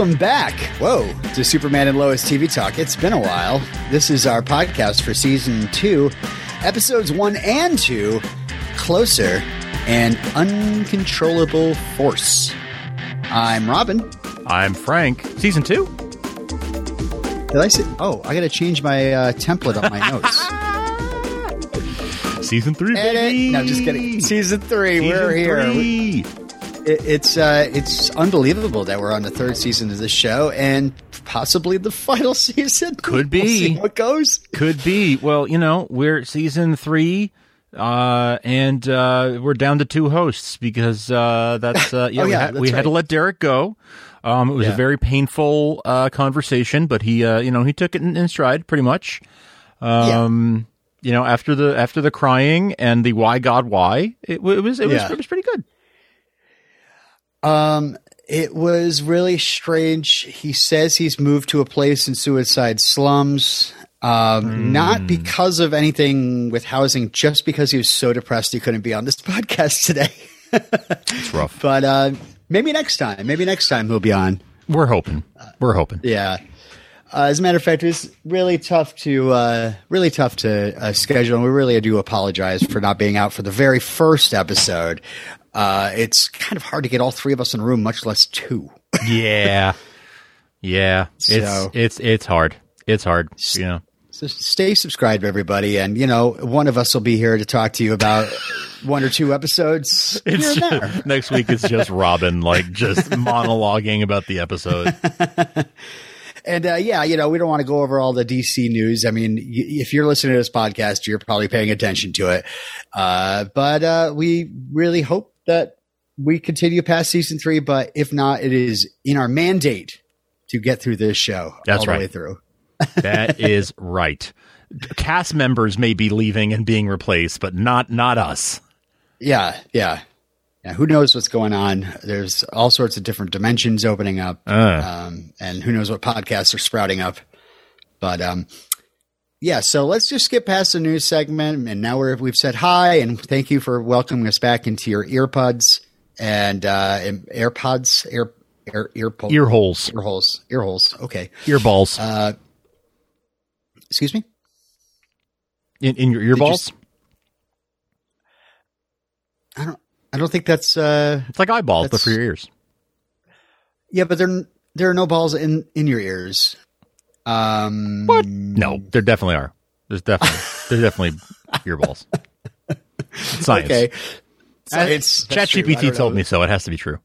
Welcome back, whoa, to Superman and Lois TV Talk. It's been a while. This is our podcast for season two, episodes one and two Closer and Uncontrollable Force. I'm Robin. I'm Frank. Season two? Did I say? Oh, I got to change my uh, template on my notes. Season three, Edit. baby. No, just kidding. Season three, Season we're here. It, it's uh, it's unbelievable that we're on the third season of this show and possibly the final season. Could We'll see be. how it goes. Could be. Well, you know, we're season three, uh, and uh, we're down to two hosts because uh, that's uh, yeah, Oh, we, yeah, had, that's we had to let Derek go. Um, it was Yeah. a very painful uh, conversation, but he, uh, you know, he took it in, in stride pretty much. Um, you know, after the after the crying and the why God why, it, it was it was it was pretty good. Um, it was really strange. He says he's moved to a place in suicide slums. Um, not because of anything with housing, just because he was so depressed he couldn't be on this podcast today. It's rough. but uh, maybe next time. Maybe next time he'll be on. We're hoping. We're hoping. Yeah. Uh, as a matter of fact, it was really tough to uh, really tough to uh, schedule, and we really do apologize for not being out for the very first episode. Uh, it's kind of hard to get all three of us in a room, much less two. Yeah. Yeah. It's So- it's it's hard. It's hard. You know. So stay subscribed, everybody, and you know one of us will be here to talk to you about one or two episodes It's there. next week it's just Robin like just monologuing about the episode. And uh, yeah, you know, we don't want to go over all the DC news. I mean, y- if you're listening to this podcast, you're probably paying attention to it. Uh, but uh, we really hope that we continue past season three. But if not, it is in our mandate to get through this show That's all the right. way through. That is right. Cast members may be leaving and being replaced, but not not us. Yeah, yeah. Yeah, who knows what's going on? There's all sorts of different dimensions opening up, Uh. um, and who knows what podcasts are sprouting up. But um, yeah, so let's just skip past the news segment, and now we're, we've said hi and thank you for welcoming us back into your earpods and uh, and AirPods, ear ear earpo- Ear holes, ear holes, ear holes. Okay, ear balls uh, excuse me. in, in your ear you balls. I don't. I don't think that's. Uh, It's like eyeballs, but for your ears. yeah, but there there are no balls in in your ears. Um, What? No, there definitely are. There's definitely there's definitely ear balls. It's Science. Okay. Science. That's ChatGPT told me so. It has to be true.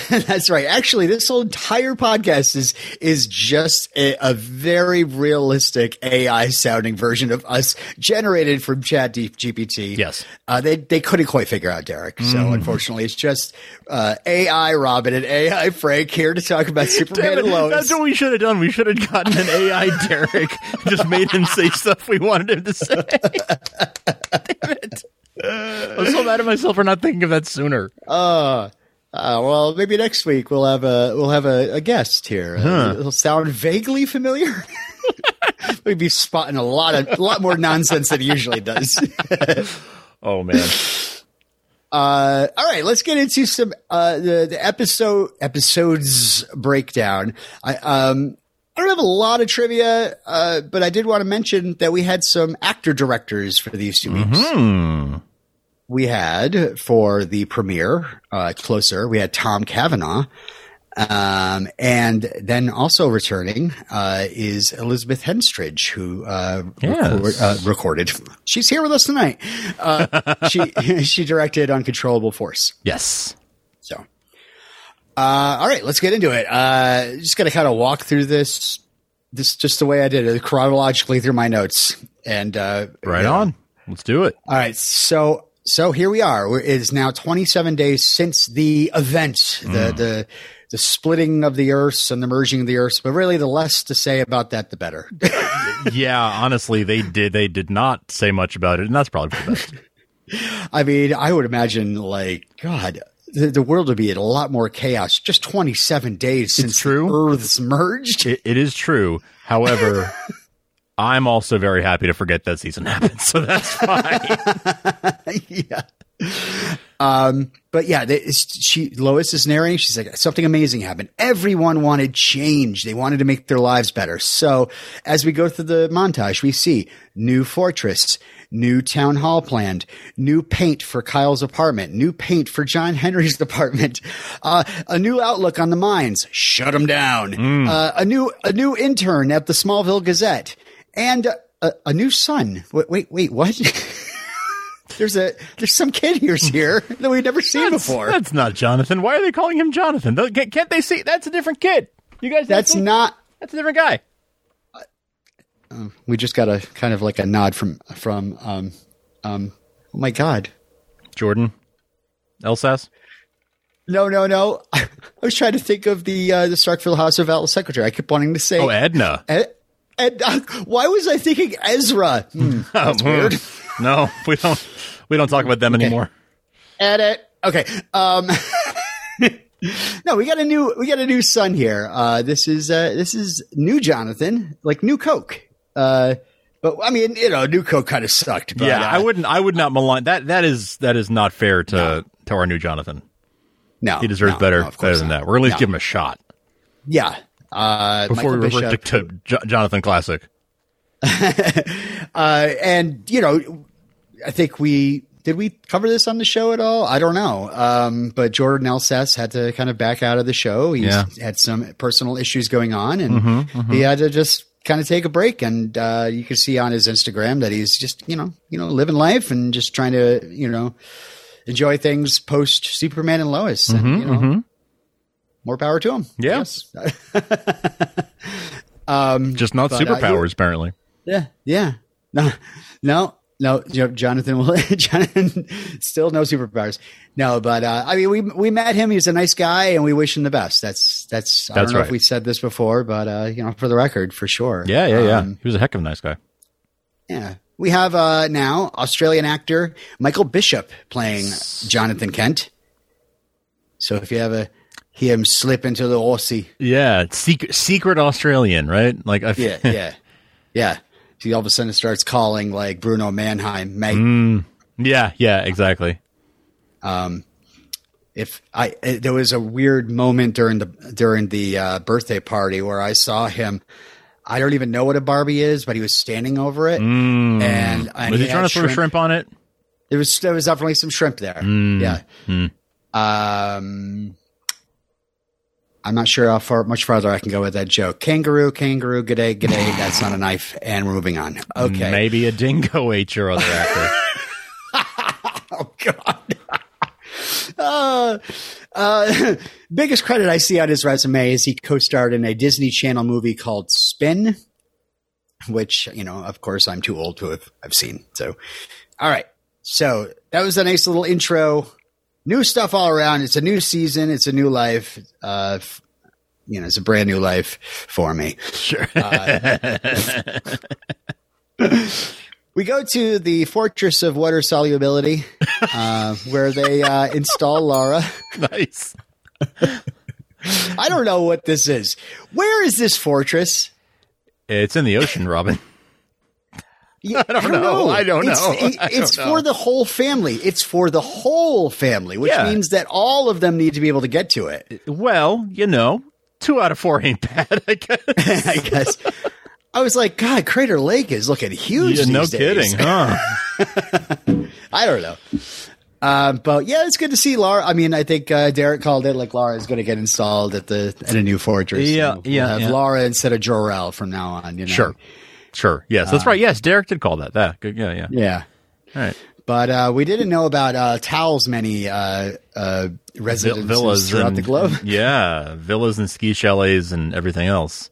That's right. Actually, this whole entire podcast is is just a, a very realistic AI sounding version of us generated from Chat GPT. Yes. Uh, they they couldn't quite figure out Derek, so Mm. unfortunately, it's just uh, AI Robin and AI Frank here to talk about Superman and Lois. That's what we should have done. We should have gotten an AI Derek, just made him say stuff we wanted him to say. Damn it. I'm so mad at myself for not thinking of that sooner. Uh, uh, well, maybe next week we'll have a we'll have a, a guest here. Uh, it'll sound vaguely familiar. We'd be spotting a lot of a lot more nonsense than he usually does. Oh man. Uh, all right, let's get into some uh, the the episode episodes breakdown. I um I don't have a lot of trivia, uh, but I did want to mention that we had some actor directors for these two weeks. Hmm. We had for the premiere, uh, closer. We had Tom Cavanagh, um, and then also returning uh, is Elizabeth Henstridge, who uh, Yes. record- uh, recorded. She's here with us tonight. Uh, she she directed Uncontrollable Force. Yes. So, uh, all right, let's get into it. Uh, just to kind of walk through this, this just the way I did it chronologically through my notes. And uh, Right on. Let's do it. All right, so so here we are. It is now 27 days since the event, the mm. the the splitting of the Earths and the merging of the Earths. But really, the less to say about that, the better. Yeah, honestly, they did. They did not say much about it, and that's probably for the best. I mean, I would imagine, like God. The, the world would be in a lot more chaos. Just 27 days since true. Earths merged. It, it is true. However, I'm also very happy to forget that season happened, so that's fine. yeah. Um, but yeah, they, she Lois is narrating. She's like, something amazing happened. Everyone wanted change. They wanted to make their lives better. So as we go through the montage, we see new fortress, new town hall planned, new paint for Kyle's apartment, new paint for John Henry's apartment, uh, a new outlook on the mines. Shut them down. Uh, a new a new intern at the Smallville Gazette, and a, a new son. Wait, wait, wait what? There's a there's some kid here's here that we've never seen That's, before. that's not Jonathan. Why are they calling him Jonathan? Can't they see? That's a different kid. You guys. That's see? not. That's a different guy. We just got a kind of like a nod from from um um. Oh my god! Jordan. Elsass. No, no, no. I was trying to think of the uh, the Starkville House of Atlas Secretary. I kept wanting to say. Oh, Edna. Ed, Ed- uh, why was I thinking Ezra? Hmm, that's weird. No, we don't. We don't talk about them anymore. Edit. Okay. Um. no, we got a new we got a new son here. Uh, this is uh, this is new Jonathan, like new Coke. Uh, but I mean, you know, new Coke kind of sucked. But, yeah, uh, I wouldn't. I would not malign that. That is that is not fair to to our new Jonathan. No, He deserves no, better no, better than not. that. We're at least No. give him a shot Yeah. Uh, before Michael we revert Bishop, to, to Jo- Jonathan Classic. uh, and you know, I think we did we cover this on the show at all? I don't know. Um, but Jordan Elsass had to kind of back out of the show. He Yeah. had some personal issues going on, and Mm-hmm, he had to just kind of take a break. And uh, you can see on his Instagram that he's just you know you know living life and just trying to you know enjoy things post Superman and Lois. And, you know, more power to him. Yeah. Yes. Just not But, uh, superpowers, apparently. Yeah, yeah. No, no, no. You know, Jonathan will. Jonathan still no superpowers. No, but uh, I mean, we we met him. He's a nice guy, and we wish him the best. That's that's. I That's don't know right. if we said this before, but uh, you know, for the record, for sure. Yeah, yeah, yeah. Um, he was a heck of a nice guy. yeah. We have uh, now Australian actor Michael Bishop playing Jonathan Kent. So if you have hear him slip into the Aussie, Yeah, secret secret Australian, right? Like, I, yeah, yeah, yeah. He all of a sudden starts calling like Bruno Mannheim, mate. yeah, yeah, exactly. Um, if I uh, there was a weird moment during the during the uh, birthday party where I saw him. I don't even know what a Barbie is, but he was standing over it, and, and Mm. Was he, had trying to throw shrimp. on it? There was there was definitely some shrimp there. Mm. Yeah. Um, I'm not sure how far much farther I can go with that joke. Kangaroo, kangaroo, g'day, g'day. That's not a knife, and we're moving on. Okay. Maybe a dingo ate your other actor. Oh God. uh, uh, biggest credit I see on his resume is he co-starred in a Disney Channel movie called Spin, which you know, of course, I'm too old to have I've seen. So, all right. So that was a nice little intro. New stuff all around. It's a new season. It's a new life. Uh, f- you know, it's a brand new life for me. sure. We go to the Fortress of Water Solubility, uh, where they uh, install Lara. nice. I don't know what this is. Where is this fortress? It's in the ocean, Robin. Yeah, I don't know. I don't It's, know. it- I don't it's know. for the whole family. It's for the whole family, which Yeah. means that all of them need to be able to get to it. Well, you know, two out of four ain't bad, I guess. I guess. I was like, God, Crater Lake is looking huge. Yeah, no days. kidding, huh? I don't know. Um, but yeah, it's good to see Laura. I mean, I think uh, Derek called it like Laura is going to get installed at the at a new fortress. Yeah, we'll yeah, Have yeah. Laura instead of Jor-El from now on. You know? Sure. Sure. Yes, that's right. Yes, Derek did call that. That. Good. Yeah, yeah. Yeah. All right. But uh, we didn't know about uh, many uh, uh, residences villas throughout and, the globe. Yeah, villas and ski chalets and everything else.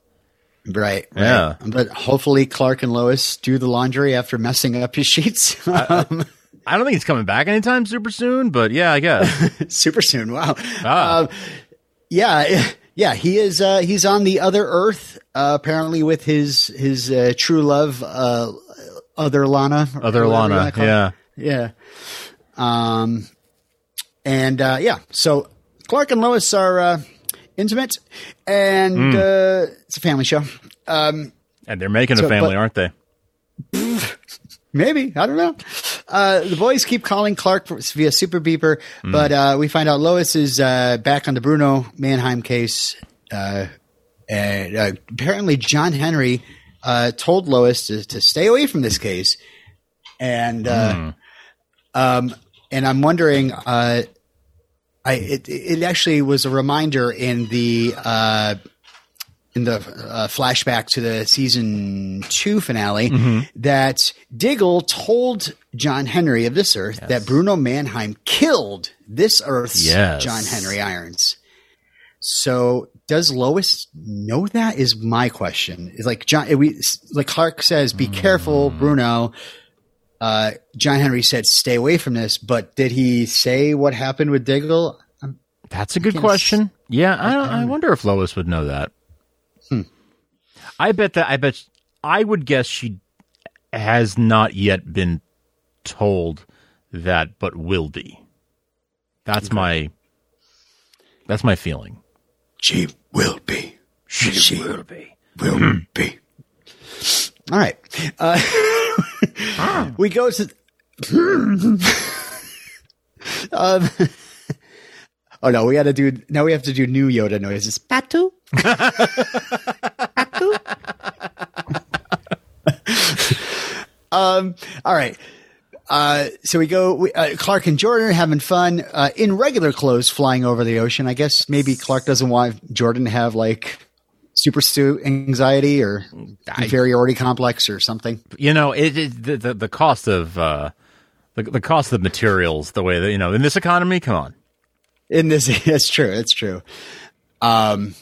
Right, right. Yeah. But hopefully Clark and Lois do the laundry after messing up his sheets um, I don't think he's coming back anytime super soon, but yeah, I guess. super soon. Wow. Ah. Um, yeah, yeah. He is. Uh, he's on the other Earth uh, apparently with his his uh, true love, uh, other Lana. Other Lana. Yeah. it. Yeah. Um, and uh, yeah, so Clark and Lois are uh, intimate, and Hmm. uh, it's a family show. Um, And they're making So, a family, but- aren't they? Maybe I don't know. uh, the boys keep calling Clark via super beeper, mm. but uh, we find out Lois is uh, back on the Bruno Mannheim case. Uh, and uh, apparently, John Henry uh, told Lois to, to, stay away from this case, and mm. Um, and I'm wondering. I it, it actually was a reminder in the in the uh, flashback to the season two finale mm-hmm. that Diggle told John Henry of this Earth yes. that Bruno Mannheim killed this Earth's yes. John Henry Irons. So does Lois know that? Is my question. Is like John? We like Clark says, "Be mm. careful, Bruno." Uh, John Henry said, "Stay away from this." But did he say what happened with Diggle? That's a good question. Yeah, I, I wonder if Lois would know that. I bet that I bet I would guess she has not yet been told that, but will be. That's okay. my that's my feeling. She will be. She, she will be. Will be. All right. Uh, we go to. um, oh no, we got to do. Now we have to do new Yoda noises. Patu. um, all right. Uh, so we go. We, uh, Clark and Jordan are having fun uh, in regular clothes, flying over the ocean. I guess maybe Clark doesn't want Jordan to have like super suit anxiety or inferiority complex or something. You know, it, it the, the, cost of uh, the the cost of materials, the way that you know in this economy. Come on, in this, it's true. It's true. Um,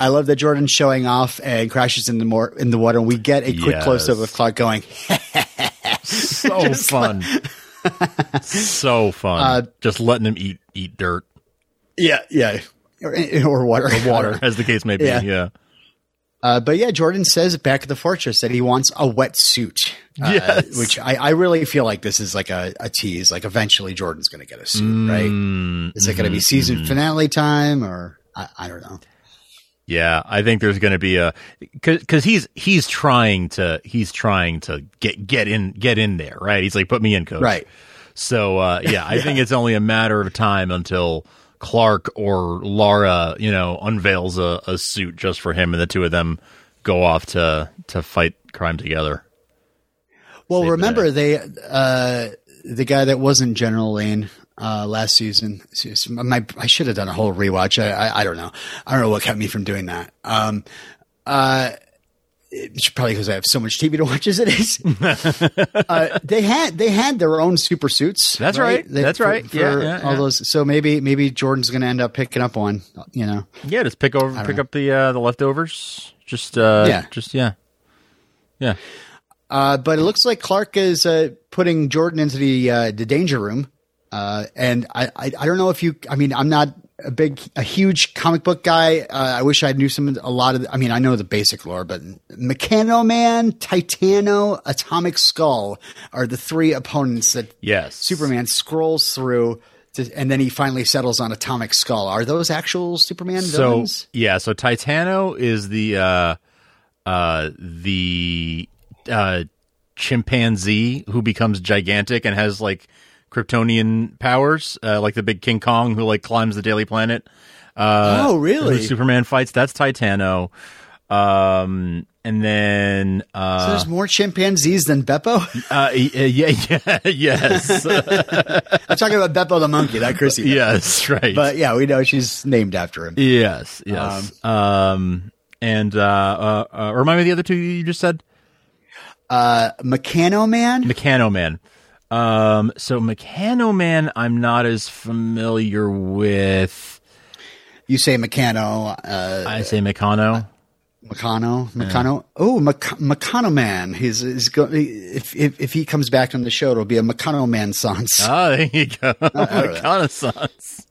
I love that Jordan's showing off and crashes in the more in the water. And we get a quick yes. close up of Clark going. so fun, so fun. Uh, Just letting him eat eat dirt. Yeah, yeah, or, or water, or water, as the case may be. Yeah. yeah. Uh, but yeah, Jordan says back at the fortress that he wants a wetsuit. Uh, yes. Which I, I, really feel like this is like a, a tease. Like eventually Jordan's going to get a suit, mm, right? Is it going to be season mm. finale time or I, I don't know. Yeah, I think there's going to be a because he's he's trying to he's trying to get get in get in there, right? He's like, put me in, coach. Right. So uh, yeah, I yeah. think it's only a matter of time until Clark or Lara, you know, unveils a, a suit just for him, and the two of them go off to to fight crime together. Well, remember the they uh, the guy that wasn't General Lane uh, last season. My, I should have done a whole rewatch. I, I, I, don't know. I don't know what kept me from doing that. Um, uh, it's probably because I have so much TV to watch as it is. uh, they had they had their own super suits. That's right. right. They, That's for, right. For yeah, yeah, all yeah. those. So maybe maybe Jordan's going to end up picking up one. You know. Yeah, just pick over, pick know. up the uh, the leftovers. Just uh, yeah, just yeah, yeah. Uh, but it looks like Clark is uh, putting Jordan into the uh, the danger room. Uh, and I, I, I, don't know if you, I mean, I'm not a big, a huge comic book guy. Uh, I wish I knew some, a lot of, the, I mean, I know the basic lore, but Meccano Man, Titano, Atomic Skull are the three opponents that yes. Superman scrolls through. To, and then he finally settles on Atomic Skull. Are those actual Superman villains? Yeah, so Titano is the uh, uh, the uh, chimpanzee who becomes gigantic and has like Kryptonian powers, uh, like the big King Kong who like climbs the Daily Planet. Uh, oh, really? Superman fights. That's Titano. Um, and then uh, so there's more chimpanzees than Beppo. Uh, yeah, yeah, yes. I'm talking about Beppo the monkey, that Chrissy. Yes, right. But yeah, we know she's named after him. Yes, yes. Um, um and uh, uh, uh, remind me the other two you just said. Uh, Meccano Man. Meccano Man. Um, so Meccano Man, I'm not as familiar with. You say Meccano. Uh, I say Meccano. Meccano, Meccano. Yeah. Oh, Meccano Man. He's, he's go, if, if if he comes back on the show, it'll be a Meccano Man sans. Oh, there you go, Meccano sans.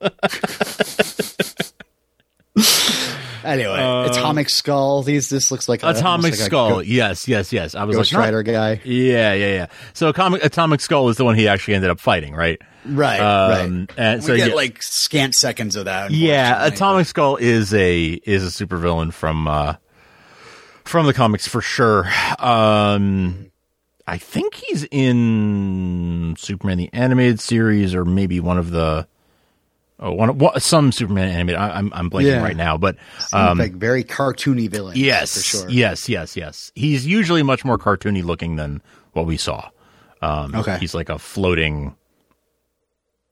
Anyway, uh, Atomic Skull. These this looks like a, Atomic like Skull. A, yes, yes, yes. I was Ghost like Rider guy. Yeah, yeah, yeah. So Atomic, Atomic Skull is the one he actually ended up fighting, right? Right, um, right. And we get yeah, like scant seconds of that. Yeah, Atomic Skull is a is a supervillain from uh from the comics for sure. Um I think he's in Superman the animated series, or maybe one of the oh, one of, some Superman animated. I, am I'm, I'm blanking Yeah. right now, but um, like very cartoony villain. yes, for sure. yes, yes, yes. He's usually much more cartoony looking than what we saw. Um, Okay. he's like a floating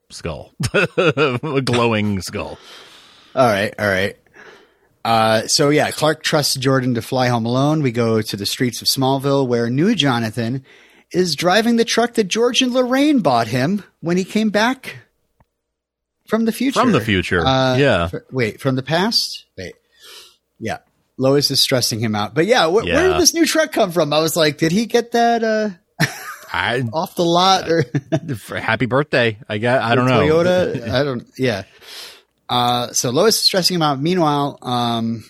skull, a glowing skull. All right, all right. Uh, so yeah, Clark trusts Jordan to fly home alone. We go to the streets of Smallville, where new Jonathan is driving the truck that George and Lorraine bought him when he came back from the future. From the future, Uh, yeah. fr- wait, from the past. Wait, yeah. Lois is stressing him out, but yeah, wh- where did this new truck come from? I was like, did he get that uh, I off the lot or? happy birthday. I got. I don't know. Toyota. I don't. Yeah. Uh, so Lois is stressing him out. Meanwhile, um,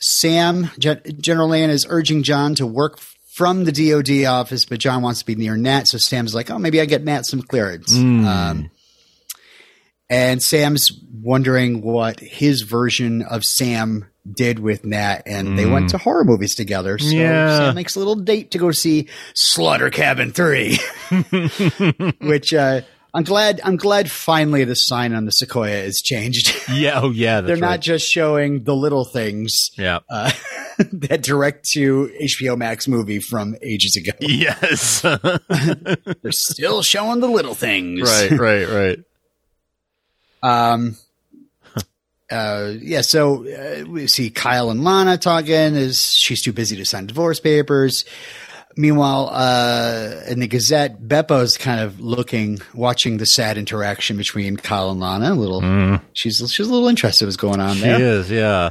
Sam Gen- General Lane is urging John to work from the DoD office, but John wants to be near Nat. So Sam's like, "Oh, maybe I get Nat some clearance." Um, and Sam's wondering what his version of Sam did with Nat, and they went to horror movies together. So Yeah. Sam makes a little date to go see Slaughter Cabin Three, which uh, I'm glad. I'm glad finally the sign on the Sequoia is changed. Yeah. Oh, yeah. They're not right. just showing the little things Yeah. uh, that direct to HBO Max movie from ages ago. yes. They're still showing the little things. right. Right. Right. Um, uh, yeah, so uh, we see Kyle and Lana talking Is she's too busy to sign divorce papers. Meanwhile, uh, in the Gazette, Beppo's kind of looking, watching the sad interaction between Kyle and Lana. A little, she's she's a little interested what's going on there. She there. is. Yeah.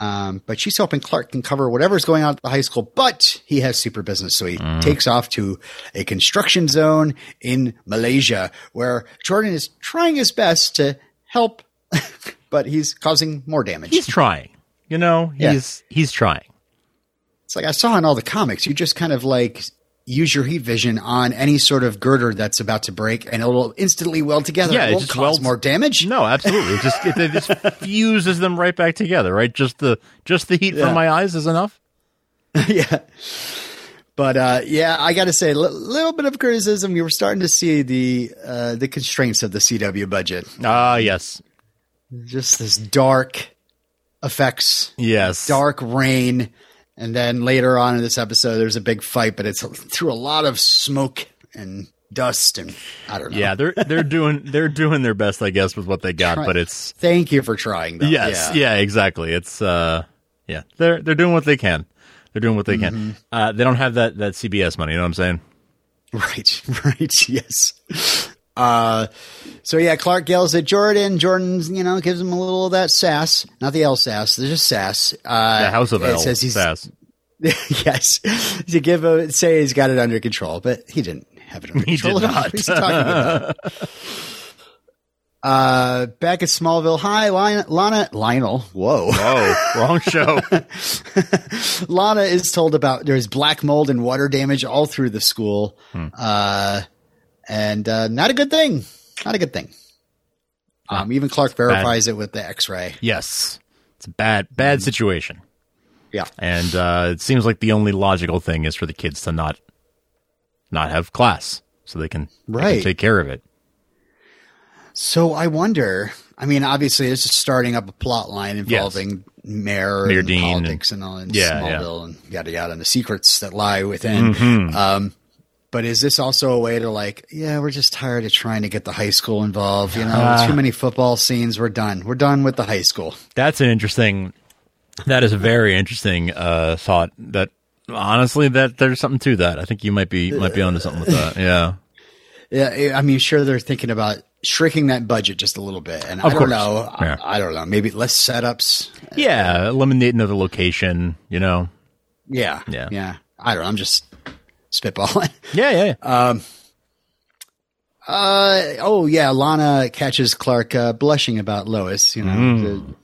Um, but she's hoping Clark can cover whatever's going on at the high school. But he has super business, so he takes off to a construction zone in Malaysia, where Jordan is trying his best to help, but he's causing more damage. He's trying. You know. Yeah. He's he's trying. It's like I saw in all the comics, you just kind of like use your heat vision on any sort of girder that's about to break, and it'll instantly weld together. Yeah, it it just cause welds- more damage. No, absolutely. It just it, it just fuses them right back together. Right. Just the just the heat Yeah. from my eyes is enough. yeah. But uh, yeah, I got to say, a little bit of criticism. You were starting to see the uh, the constraints of the CW budget. Ah, yes. Just this dark effects, Yes. dark rain, and then later on in this episode, there's a big fight, but it's through a lot of smoke and dust, and I don't know. Yeah, they're they're doing they're doing their best, I guess, with what they got. Try- But it's Thank you for trying. Though. yes, Yeah. yeah, exactly. It's uh, yeah, they're they're doing what they can. They're doing what they Mm-hmm. can. Uh, they don't have that that CBS money. You know what I'm saying? Right, right, yes. Uh, so yeah, Clark yells at Jordan. Jordan's, you know, gives him a little of that sass, not the L sass, there's just sass. Uh, The House of El. says he's Sass. yes, to give a say he's got it under control, but he didn't have it under He control did not. What's he talking about? uh, back at Smallville High, Lana, Lana Lionel, whoa, Oh, wrong show. Lana is told about there's black mold and water damage all through the school, Hmm. uh, and uh, not a good thing. Not a good thing. Um, even Clark verifies it with the X-ray. yes, it's a bad bad situation. Yeah, and uh, it seems like the only logical thing is for the kids to not not have class so they can, they can Right. take care of it. So I wonder. I mean, obviously, is starting up a plot line involving mayor, Mayor and Dean politics and, all in Yeah, yeah. Smallville and yada yada, and the secrets that lie within. Mm-hmm. Um, but is this also a way to like, yeah, we're just tired of trying to get the high school involved? You know, Uh. too many football scenes. We're done. We're done with the high school. That's an interesting. That is a very interesting uh, thought. That honestly, that there's something to that. I think you might be might be onto something with that. Yeah. Yeah, I mean, sure, they're thinking about shrinking that budget just a little bit, and I Of don't know. Yeah. I, I don't know. Maybe less setups. Yeah, eliminate another location. You know. Yeah, Yeah. yeah. I don't know. I'm just spitballing. Yeah, yeah. yeah. Uh oh yeah, Lana catches Clark uh, blushing about Lois. You know, Mm. The-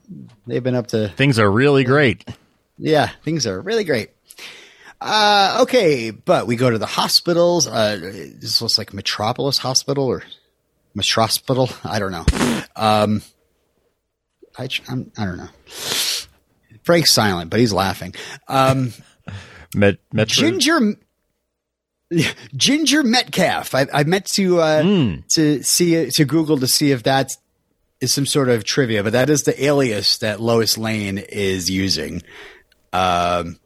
they've been up to Things are really great. yeah, things are really great. Uh okay, but we go to the hospitals. Uh this looks like Metropolis Hospital or Metrospital. I don't know. Um, I I'm, I don't know. Frank's silent, but he's laughing. Um, Met, Metro. Ginger Ginger Metcalf. I, I meant to uh, mm. to see to Google to see if that is some sort of trivia, but that is the alias that Lois Lane is using. Um,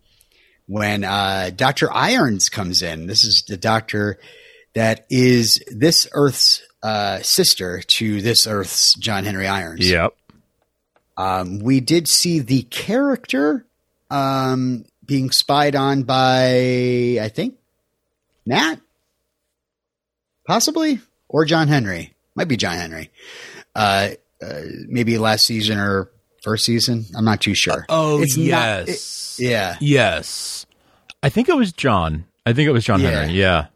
when uh, Doctor Irons comes in, this is the doctor that is this Earth's uh, sister to this Earth's John Henry Irons. Yep. Um, we did see the character um, being spied on by, I think, Nat, possibly, or John Henry. Might be John Henry. Uh, uh, maybe last season or first season. I'm not too sure. Oh, it's yes, not, it, yeah, yes. I think it was John. I think it was John yeah. Henry. Yeah,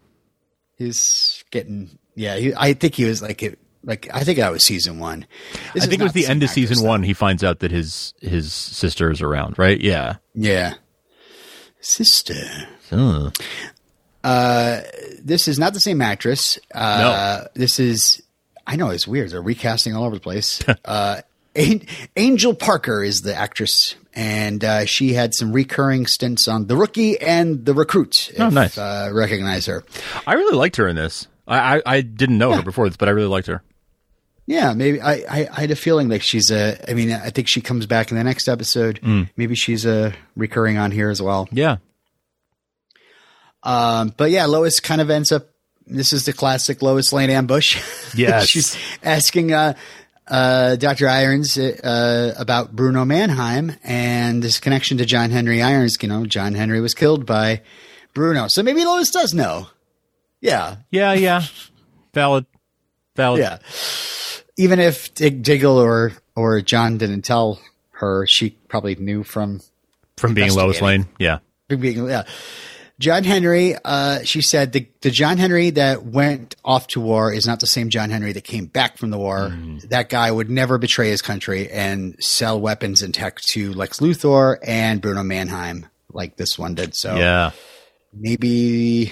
he's getting. Yeah, he, I think he was like it. Like I think that was season one. This I think it was the end of season though. one. He finds out that his his sister is around. Right? Yeah. Yeah. Sister. Uh, this is not the same actress. Uh, no. This is, I know it's weird. They're recasting all over the place. uh, Angel Parker is the actress, and uh, she had some recurring stints on The Rookie and The Recruit. Oh, nice. Uh, recognize her. I really liked her in this. I, I, I didn't know yeah. her before this, but I really liked her. Yeah, maybe I, I, I, had a feeling like she's a. I mean, I think she comes back in the next episode. Mm. Maybe she's a recurring on here as well. Yeah. Um, but yeah, Lois kind of ends up. This is the classic Lois Lane ambush. Yes, she's asking uh, uh, Dr. Irons uh, about Bruno Mannheim and this connection to John Henry Irons. You know, John Henry was killed by Bruno, so maybe Lois does know. Yeah, yeah, yeah. Valid, valid. Yeah even if Diggle or or John didn't tell her, she probably knew from from being Lois Lane. Yeah, being yeah. John Henry, uh, she said the, the John Henry that went off to war is not the same John Henry that came back from the war. Mm. That guy would never betray his country and sell weapons and tech to Lex Luthor and Bruno Mannheim like this one did. So yeah, maybe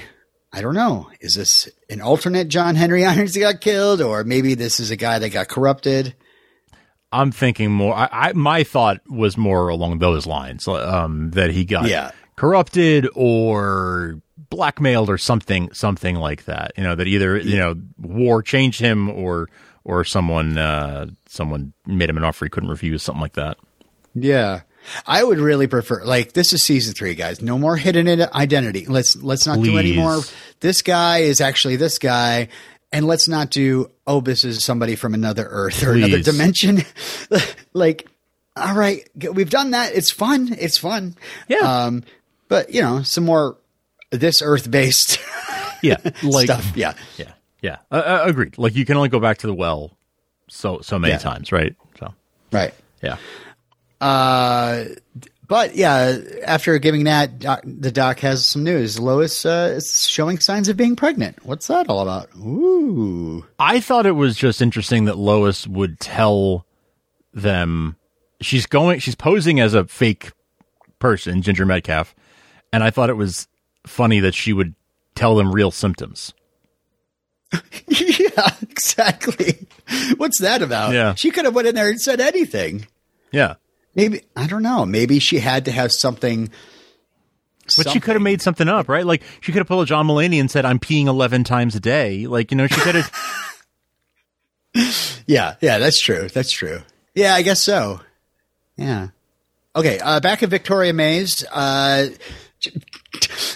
I don't know. Is this an alternate John Henry Irons that got killed, or maybe this is a guy that got corrupted? I'm thinking more. I, I my thought was more along those lines, um, that he got yeah. Corrupted or blackmailed or something, something like that. You know, that either you know war changed him or or someone uh, someone made him an offer he couldn't refuse, something like that. Yeah. I would really prefer like this is season three, guys. No more hidden identity. Let's let's not Please. do any more. This guy is actually this guy, and let's not do oh this is somebody from another Earth or Please. another dimension. like, all right, we've done that. It's fun. It's fun. Yeah. Um, but you know, some more this Earth based. yeah, like stuff. Yeah, yeah, yeah. Uh, uh, agreed. Like you can only go back to the well so so many yeah. times, right? So right. Yeah. Uh, but yeah, after giving that, doc, the doc has some news. Lois uh, is showing signs of being pregnant. What's that all about? Ooh. I thought it was just interesting that Lois would tell them she's going, she's posing as a fake person, Ginger Metcalf, and I thought it was funny that she would tell them real symptoms. yeah, exactly. What's that about? Yeah. She could have went in there and said anything. Yeah. Maybe I don't know. Maybe she had to have something. But something. she could have made something up, right? Like she could have pulled a John Mulaney and said, "I'm peeing eleven times a day." Like you know, she could have. yeah, yeah, that's true. That's true. Yeah, I guess so. Yeah. Okay, uh, back at Victoria Mays, uh,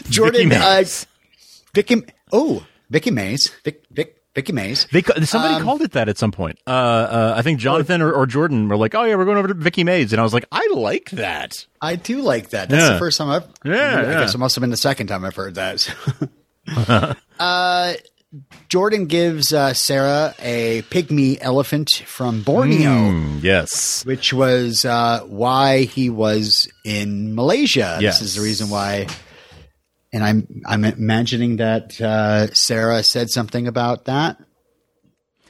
Jordan, Vicky Mays. Uh, Vicky. Oh, Vicky Mays. Vic, Vic, Vicky Mays. They somebody um, called it that at some point. Uh, uh, I think Jonathan or, or, Jordan were like, "Oh yeah, we're going over to Vicky Mays," and I was like, "I like that. I do like that. That's yeah. the first time I've. Yeah, I yeah. guess it must have been the second time I've heard that." uh, Jordan gives uh, Sarah a pygmy elephant from Borneo. Mm, yes, which was uh, why he was in Malaysia. Yes. This is the reason why and I'm I'm imagining that uh, Sarah said something about that.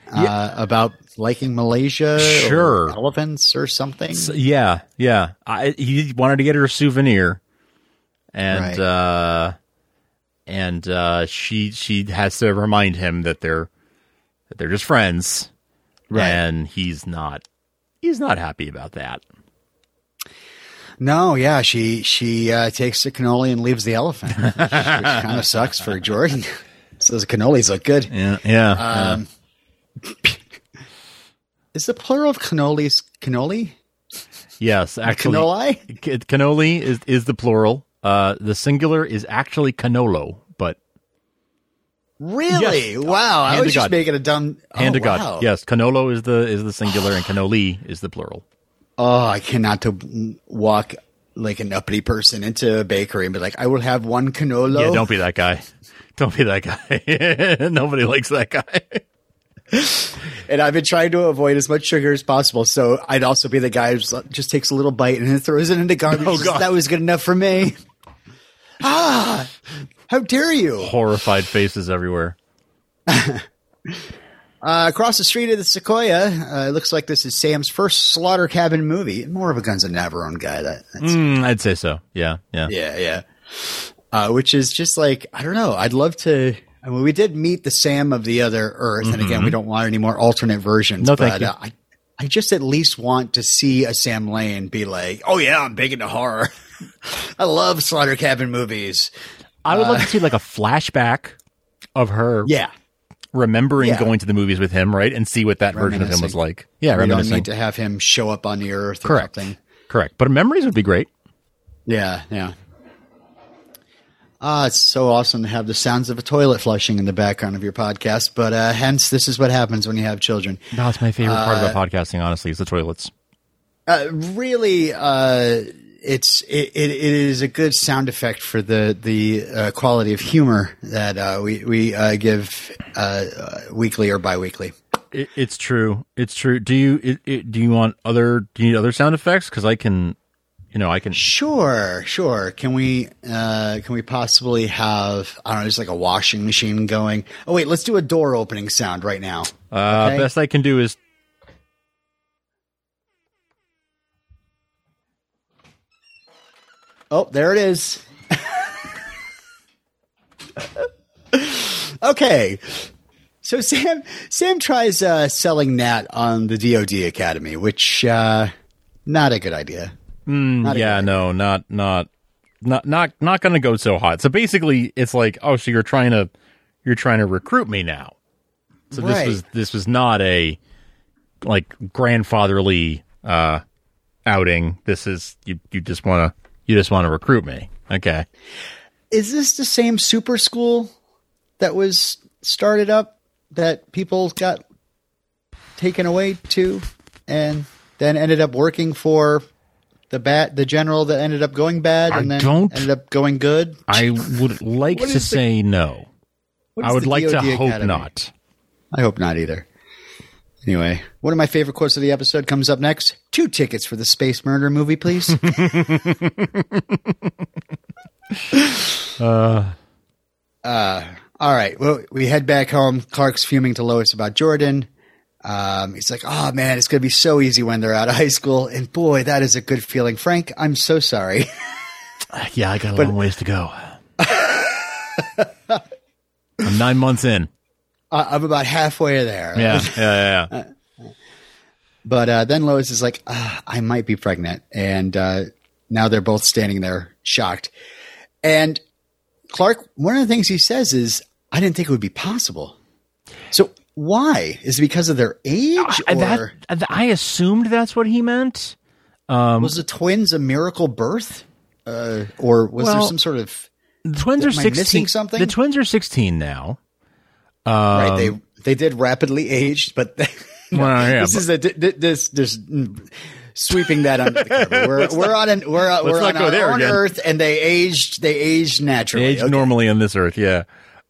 Uh, yeah. about liking Malaysia, sure, or elephants or something. So, yeah, yeah. I, he wanted to get her a souvenir, and right. And uh, she she has to remind him that they're that they're just friends, right? And he's not he's not happy about that. No, yeah, she she uh, takes the cannoli and leaves the elephant, which, which kind of sucks for Jordan. so those cannolis look good. Yeah, yeah. Um, yeah. is the plural of cannolis cannoli? Yes, actually, cannoli. Cannoli is is the plural. Uh, the singular is actually canolo, but really, yes. wow! Hand I was just God. making a dumb hand oh, to wow. God. Yes, canolo is the is the singular, and cannoli is the plural. Oh, I cannot to walk like an uppity person into a bakery and be like, I will have one cannolo. Yeah, don't be that guy. Don't be that guy. Nobody likes that guy. and I've been trying to avoid as much sugar as possible. So I'd also be the guy who just takes a little bite and then throws it into garbage. Oh, God. That was good enough for me. Ah, how dare you? Horrified faces everywhere. Uh, across the street of the Sequoia, uh, it looks like this is Sam's first slaughter cabin movie. More of a Guns of Navarone guy. That mm, I'd say so. Yeah, yeah, yeah, yeah. Uh, which is just like I don't know. I'd love to. I mean, we did meet the Sam of the other Earth, mm-hmm. and again, we don't want any more alternate versions. No, thank you. Uh, I, I just at least want to see a Sam Lane be like, "Oh yeah, I'm big into horror. I love slaughter cabin movies." I would love to uh, see like a flashback of her. Yeah remembering yeah. going to the movies with him, right, and see what that version of him was like. Yeah, we don't need to have him show up on the earth. Correct. Correct. But memories would be great. Yeah, yeah. Ah, it's so awesome to have the sounds of a toilet flushing in the background of your podcast. But uh, hence, this is what happens when you have children. No, it's my favorite part uh, about podcasting. Honestly, is the toilets. Uh, really, uh, it's it, it, it is a good sound effect for the the uh, quality of humor that uh, we we uh, give uh, uh, weekly or biweekly. It, it's true. It's true. Do you it, do you want other do you need other sound effects? Because I can, you know, I can. Sure, sure. Can we uh, can we possibly have I don't know, just like a washing machine going? Oh wait, let's do a door opening sound right now. Okay? Best I can do is Oh, there it is. okay. So Sam Sam tries uh, selling Nat on the DoD Academy, which uh, not a good idea. Mm, yeah, no, not not not not not going to go so hot. So basically, it's like, oh, so you're trying to you're trying to recruit me now. So right. this was this was not a like grandfatherly uh, outing. This is you you just want to you just want to recruit me. Okay. Is this the same super school that was started up that people got taken away to and then ended up working for the bat the general that ended up going bad and I then don't, ended up going good? I would like to say no. I would like DOD to hope Academy? not. I hope not either. Anyway, one of my favorite quotes of the episode comes up next. Two tickets for the space murder movie, please. uh. Uh, all right. Well, we head back home. Clark's fuming to Lois about Jordan. Um, he's like, "Oh man, it's going to be so easy when they're out of high school." And boy, that is a good feeling. Frank, I'm so sorry. yeah, I got a but, long ways to go. I'm nine months in. I'm about halfway there. Yeah, yeah, yeah. but uh, then Lois is like, uh, I might be pregnant. And uh, now they're both standing there shocked. And Clark, one of the things he says is, I didn't think it would be possible. So why? Is it because of their age? Uh, or that, I assumed that's what he meant. Um, was the twins a miracle birth? Uh, or was well, there some sort of. The twins are 16. Something? The twins are 16 now. Um, right. They they did rapidly age, but well, yeah, this but, is a this this sweeping that under the cover. We're we're on an, we're we're on our own Earth, and they aged they aged naturally. They aged okay. normally on this Earth, yeah.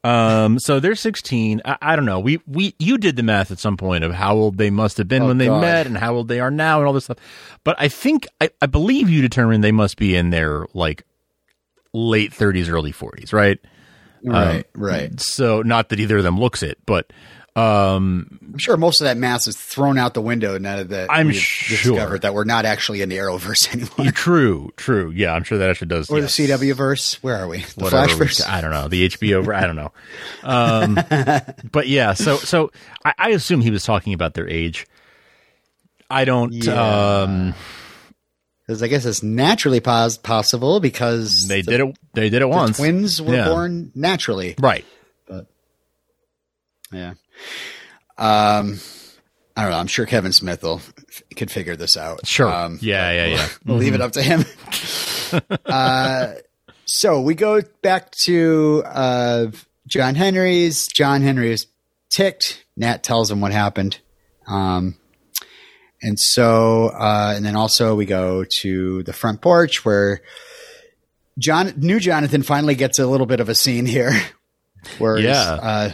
Um, so they're 16. I, I, don't know. We, we, you did the math at some point of how old they must have been oh, when they God. met and how old they are now and all this stuff. But I think, I, I believe you determined they must be in their like late 30s, early 40s, right? Right, um, right. So not that either of them looks it, but um, I'm sure most of that mass is thrown out the window now that I'm sure discovered that we're not actually in the Arrowverse anymore. True, true. Yeah, I'm sure that actually does. Or yes. the CW verse. Where are we? The Flashverse. I don't know. The HBO. I don't know. Um, but yeah, so so I, I, assume he was talking about their age. I don't. Yeah. Um, because I guess it's naturally pos- possible because They the, did it. They did it the once. twins were Yeah. born naturally. Right. But Yeah. Um, I don't know. I'm sure Kevin Smith will could figure this out. Sure. Um, yeah. Yeah. Yeah. we'll leave it up to him. uh, so we go back to uh, John Henry's. John Henry is ticked. Nat tells him what happened. Um, and so, uh, and then also we go to the front porch where John, new Jonathan finally gets a little bit of a scene here where he's, Yeah. uh,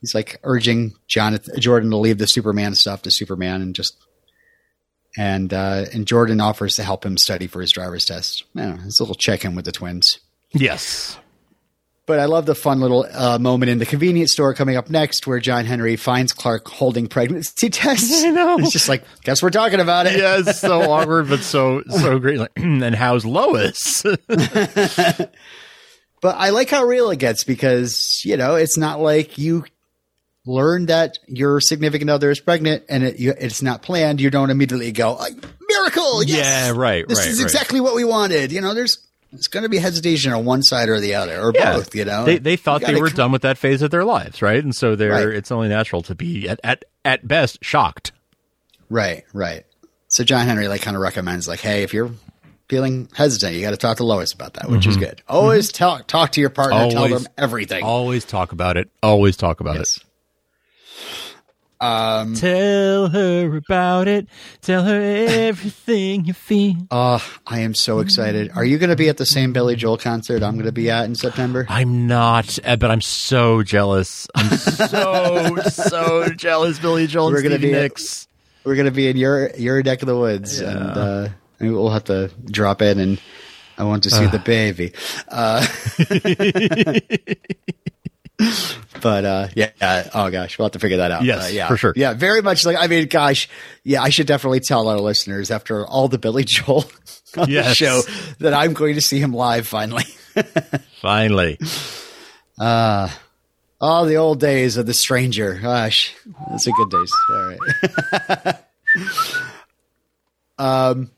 he's like urging Jonathan, Jordan to leave the Superman stuff to Superman and just and uh, and Jordan offers to help him study for his driver's test. It's a little check in with the twins. Yes. But I love the fun little uh, moment in the convenience store coming up next, where John Henry finds Clark holding pregnancy tests. I know. It's just like, guess we're talking about it. Yeah. It's so awkward, but so so great. Like, and how's Lois? But I like how real it gets because you know it's not like you learn that your significant other is pregnant and it, you, it's not planned. You don't immediately go like, miracle. Yes! Yeah, right, This right, is right. exactly what we wanted. You know, there's it's going to be hesitation on one side or the other or Yeah. both. You know, they they thought they were done with that phase of their lives, right? And so they're Right. it's only natural to be at at, at best shocked. Right, right. So John Henry like kind of recommends like, hey, if you're feeling hesitant, you got to talk to Lois about that, which is good. Always talk talk to your partner, tell Mm-hmm. Always. them everything. Always talk about it. Always talk about Yes. it. Um, Tell her about it. Tell her everything you feel. Oh, I am so excited. Are you going to be at the same Billy Joel concert I'm going to be at in September? I'm not, uh, but I'm so jealous. I'm so so jealous. Billy Joel We're gonna Stevie be at- We're going to be in your your neck of the woods, and uh, we'll have to drop in, and I want to see the baby. Uh, but uh, yeah, uh, oh gosh, we'll have to figure that out. Yes, Uh, yeah, for sure. Yeah, very much like I mean, gosh, yeah, I should definitely tell our listeners after all the Billy Joel on the show that I'm going to see him live finally. Finally, Uh All the old days of the stranger. Gosh, those are good days. All right. um,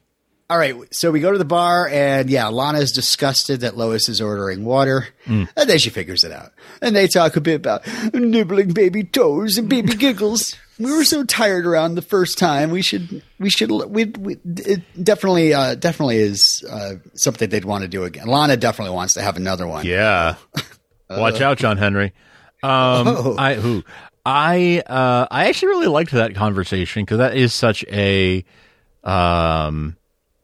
all right. So we go to the bar, and yeah, Lana is disgusted that Lois is ordering water, and then she figures it out. And they talk a bit about nibbling baby toes and baby giggles. We were so tired around the first time. We should, we should, we, we it definitely, uh, definitely is uh, something they'd want to do again. Lana definitely wants to have another one. yeah. Watch out, John Henry. Um, Oh. I who I uh, I actually really liked that conversation because that is such a um,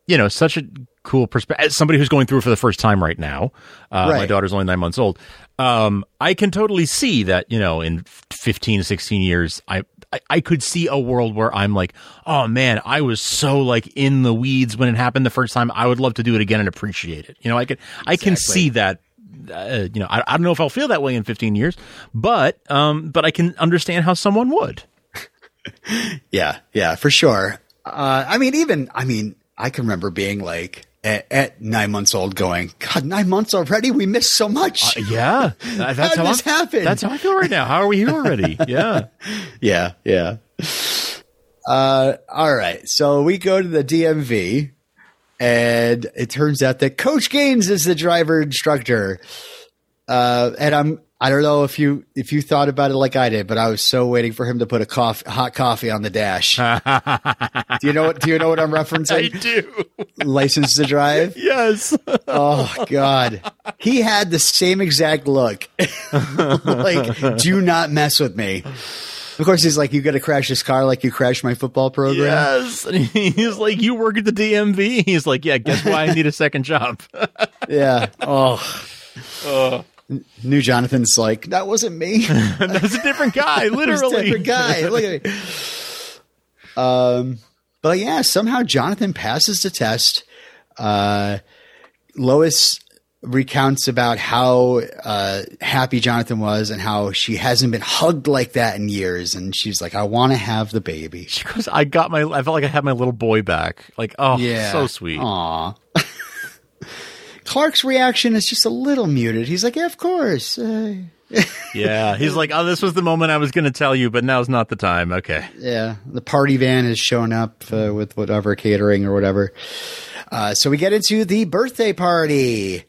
you know, such a cool perspective. As somebody who's going through it for the first time right now, uh, my daughter's only nine months old. Um, I can totally see that, you know, in 15, 16 years, I, I, I could see a world where I'm like, oh man, I was so like in the weeds when it happened the first time. I would love to do it again and appreciate it. You know, I could, I can see that. Uh, you know, I, I don't know if I'll feel that way in 15 years, but, um, but I can understand how someone would. Yeah, yeah, for sure. Uh, I mean, even I mean, I can remember being like at, at nine months old, going, "God, nine months already? We missed so much." Yeah, that's How how, this I'm, happen? That's how I feel right now. How are we here already? Yeah. yeah, yeah. Uh, all right, so we go to the DMV, and it turns out that Coach Gaines is the driver instructor. Uh, and I'm. I don't know if you if you thought about it like I did, but I was so waiting for him to put a coff, hot coffee on the dash. do you know what? Do you know what I'm referencing? I do. License to drive. Yes. Oh God, he had the same exact look. like, do not mess with me. Of course, he's like, you got to crash this car like you crashed my football program. Yes. And he's like, You work at the DMV? He's like, Yeah, guess why I need a second job? Yeah. Oh. New Jonathan's like, that wasn't me. That's a different guy, It was a literally. different guy. Look at me. Um, but yeah, somehow Jonathan passes the test. Uh, Lois recounts about how uh, happy Jonathan was and how she hasn't been hugged like that in years. And she's like, I want to have the baby. She goes, I got my, I felt like I had my little boy back. Like, oh, Yeah. so sweet. Aw. Clark's reaction is just a little muted. He's like, yeah, of course. Uh, yeah, he's like, oh, this was the moment I was going to tell you, but now's not the time. Okay. Yeah, the party van is showing up uh, with whatever catering or whatever. Uh, so we get into the birthday party.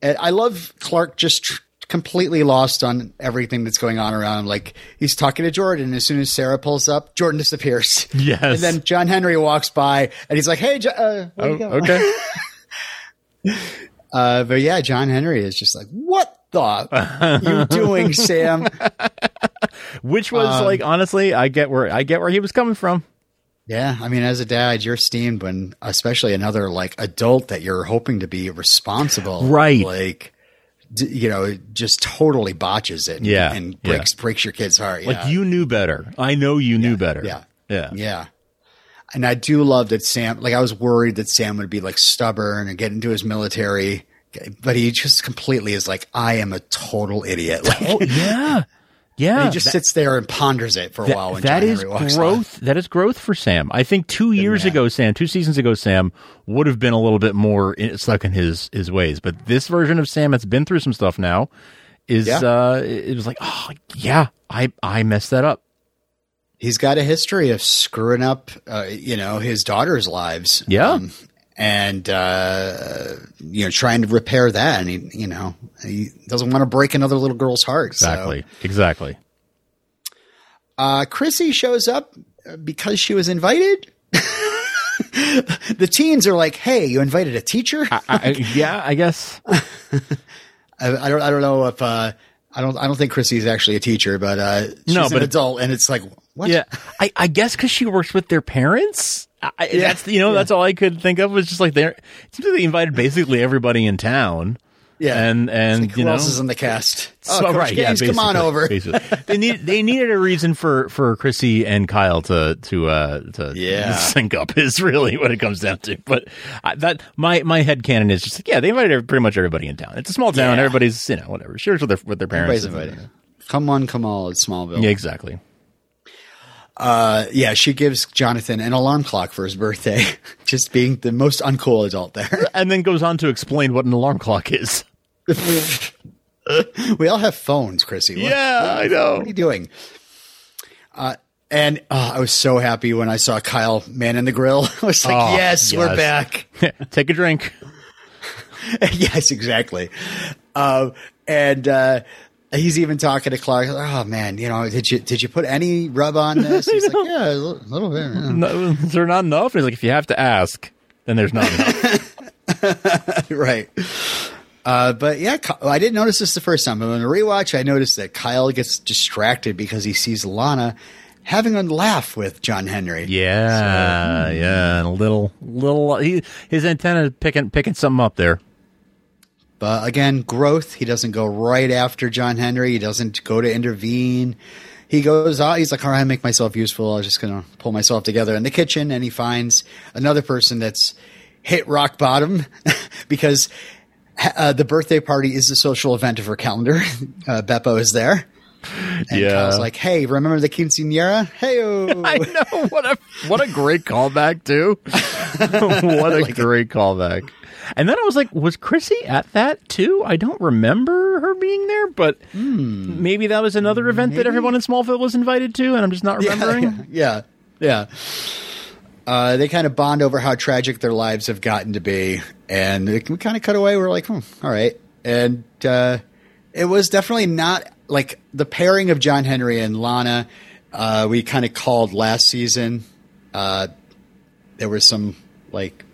And I love Clark just tr- completely lost on everything that's going on around him. Like he's talking to Jordan. As soon as Sarah pulls up, Jordan disappears. Yes. And then John Henry walks by and he's like, "Hey, Jo- uh, Oh, go?" okay. Uh, but yeah, John Henry is just like, "What the you doing, Sam?" Which was like, honestly, I get where I get where he was coming from. Yeah, I mean, as a dad, you're steamed when, especially another like adult that you're hoping to be responsible, Right. Like, d- you know, just totally botches it, and, Yeah, and yeah. breaks breaks your kid's heart. Like yeah. you knew better. I know you knew better. yeah, Yeah. yeah. And I do love that Sam. Like, I was worried that Sam would be like stubborn and get into his military, but he just completely is like, I am a total idiot. Like, Oh yeah. Yeah. he just sits there and ponders it for a while. When that is growth. That is growth for Sam. I think two years yeah. ago, Sam, two seasons ago, Sam would have been a little bit more stuck in his his ways. But this version of Sam that's been through some stuff now is Yeah. uh it was like, oh yeah, I I messed that up. He's got a history of screwing up, uh, you know, his daughter's lives. Yeah. and uh, you know, trying to repair that, and he, you know, he doesn't want to break another little girl's heart. so- Exactly. Exactly. Uh, Chrissy shows up uh, because she was invited. the teens are like, "Hey, you invited a teacher?" I, I, I- yeah, I guess. I don't. I don't know if. Uh, I don't. I don't think Chrissy's actually a teacher, but uh, she's No, an but- adult, and it's like, what? Yeah, I, I guess because she works with their parents. I, That's you know that's all I could think of was just like they it seems like they invited basically everybody in town. Yeah. and and Like, who you know else is in the cast? So- oh, Coach right, yeah, come on over. they need they needed a reason for for Chrissy and Kyle to to uh to Yeah. sync up is really what it comes down to. But I, that my my head canon is just like yeah they invited pretty much everybody in town. It's a small town. Yeah. Everybody's you know whatever shares with their with their parents. Everybody's invited. Come on, come all. It's Smallville. Yeah, exactly. Uh, yeah, she gives Jonathan an alarm clock for his birthday, just being the most uncool adult there. And then goes on to explain what an alarm clock is. we all have phones, Chrissy. What, Yeah, I know. what are you doing? Uh, and uh, I was so happy when I saw Kyle man in the grill. I was like, Oh, yes, we're back. Take a drink. yes, exactly. Uh, and uh, he's even talking to Clark. Oh man, you know, did you did you put any rub on this? He's like, yeah, a little, little bit. yeah." No, is there not enough? And he's like, if you have to ask, then there's not enough. right. Uh, but yeah, I didn't notice this the first time. But on the rewatch, I noticed that Kyle gets distracted because he sees Lana having a laugh with John Henry. yeah, yeah, and a little, little. He, his antenna picking picking something up there. But again, growth. He doesn't go right after John Henry. He doesn't go to intervene. He goes out. He's like, all right, I make myself useful. I was just going to pull myself together in the kitchen. And he finds another person that's hit rock bottom because uh, the birthday party is the social event of her calendar. Uh, Beppo is there. And Yeah. Kyle's like, hey, remember the quinceanera? Hey, I know what a what a great callback too. what a great callback. And then I was like, was Chrissy at that too? I don't remember her being there, but maybe that was another event that everyone in Smallville was invited to, and I'm just not remembering. Yeah, yeah. Uh, they kind of bond over how tragic their lives have gotten to be, and we kind of cut away. We're like, hmm, all right, and uh, it was definitely not like the pairing of John Henry and Lana. Uh, we kind of called last season. Uh, there were some like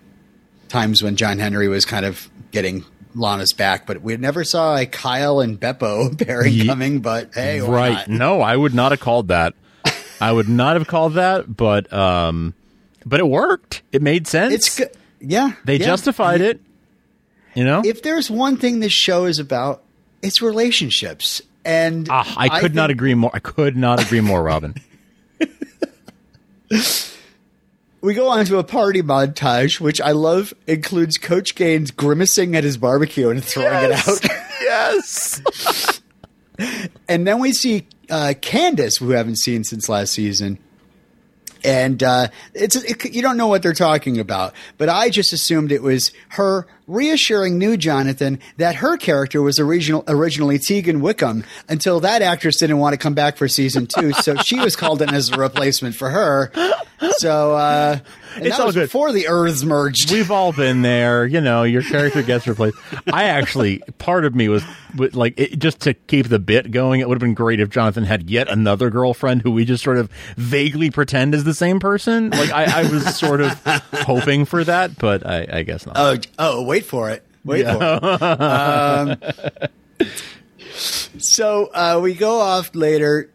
times when John Henry was kind of getting Lana's back, but we never saw a Kyle and Beppo pairing Ye- coming. But hey, right. No, I would not have called that. I would not have called that, but um but it worked. It made sense. It's good. Yeah, They yeah. justified it. You know? if there's one thing this show is about, it's relationships. And Ah, I could not think agree more. I could not agree more, Robin. We go on to a party montage, which I love includes Coach Gaines grimacing at his barbecue and throwing it out. yes. and then we see uh, Candace, who we haven't seen since last season. And uh, it's it, you don't know what they're talking about, but I just assumed it was her reassuring new Jonathan that her character was original, originally Tegan Wickham until that actress didn't want to come back for season two, so she was called in as a replacement for her. So uh, it's all good. before the Earths merged. We've all been there. You know, your character gets replaced. I actually, part of me was like, it, just to keep the bit going, it would have been great if Jonathan had yet another girlfriend who we just sort of vaguely pretend is the same person. Like, I, I was sort of hoping for that, but I, I guess not. Oh, oh, wait for it. Wait yeah. for it. Um, so uh, we go off later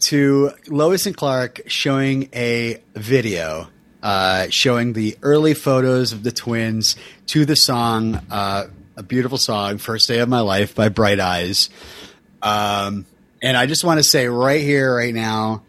to Lois and Clark showing a video uh, showing the early photos of the twins to the song, uh, a beautiful song, First Day of My Life by Bright Eyes. Um, and I just want to say right here, right now,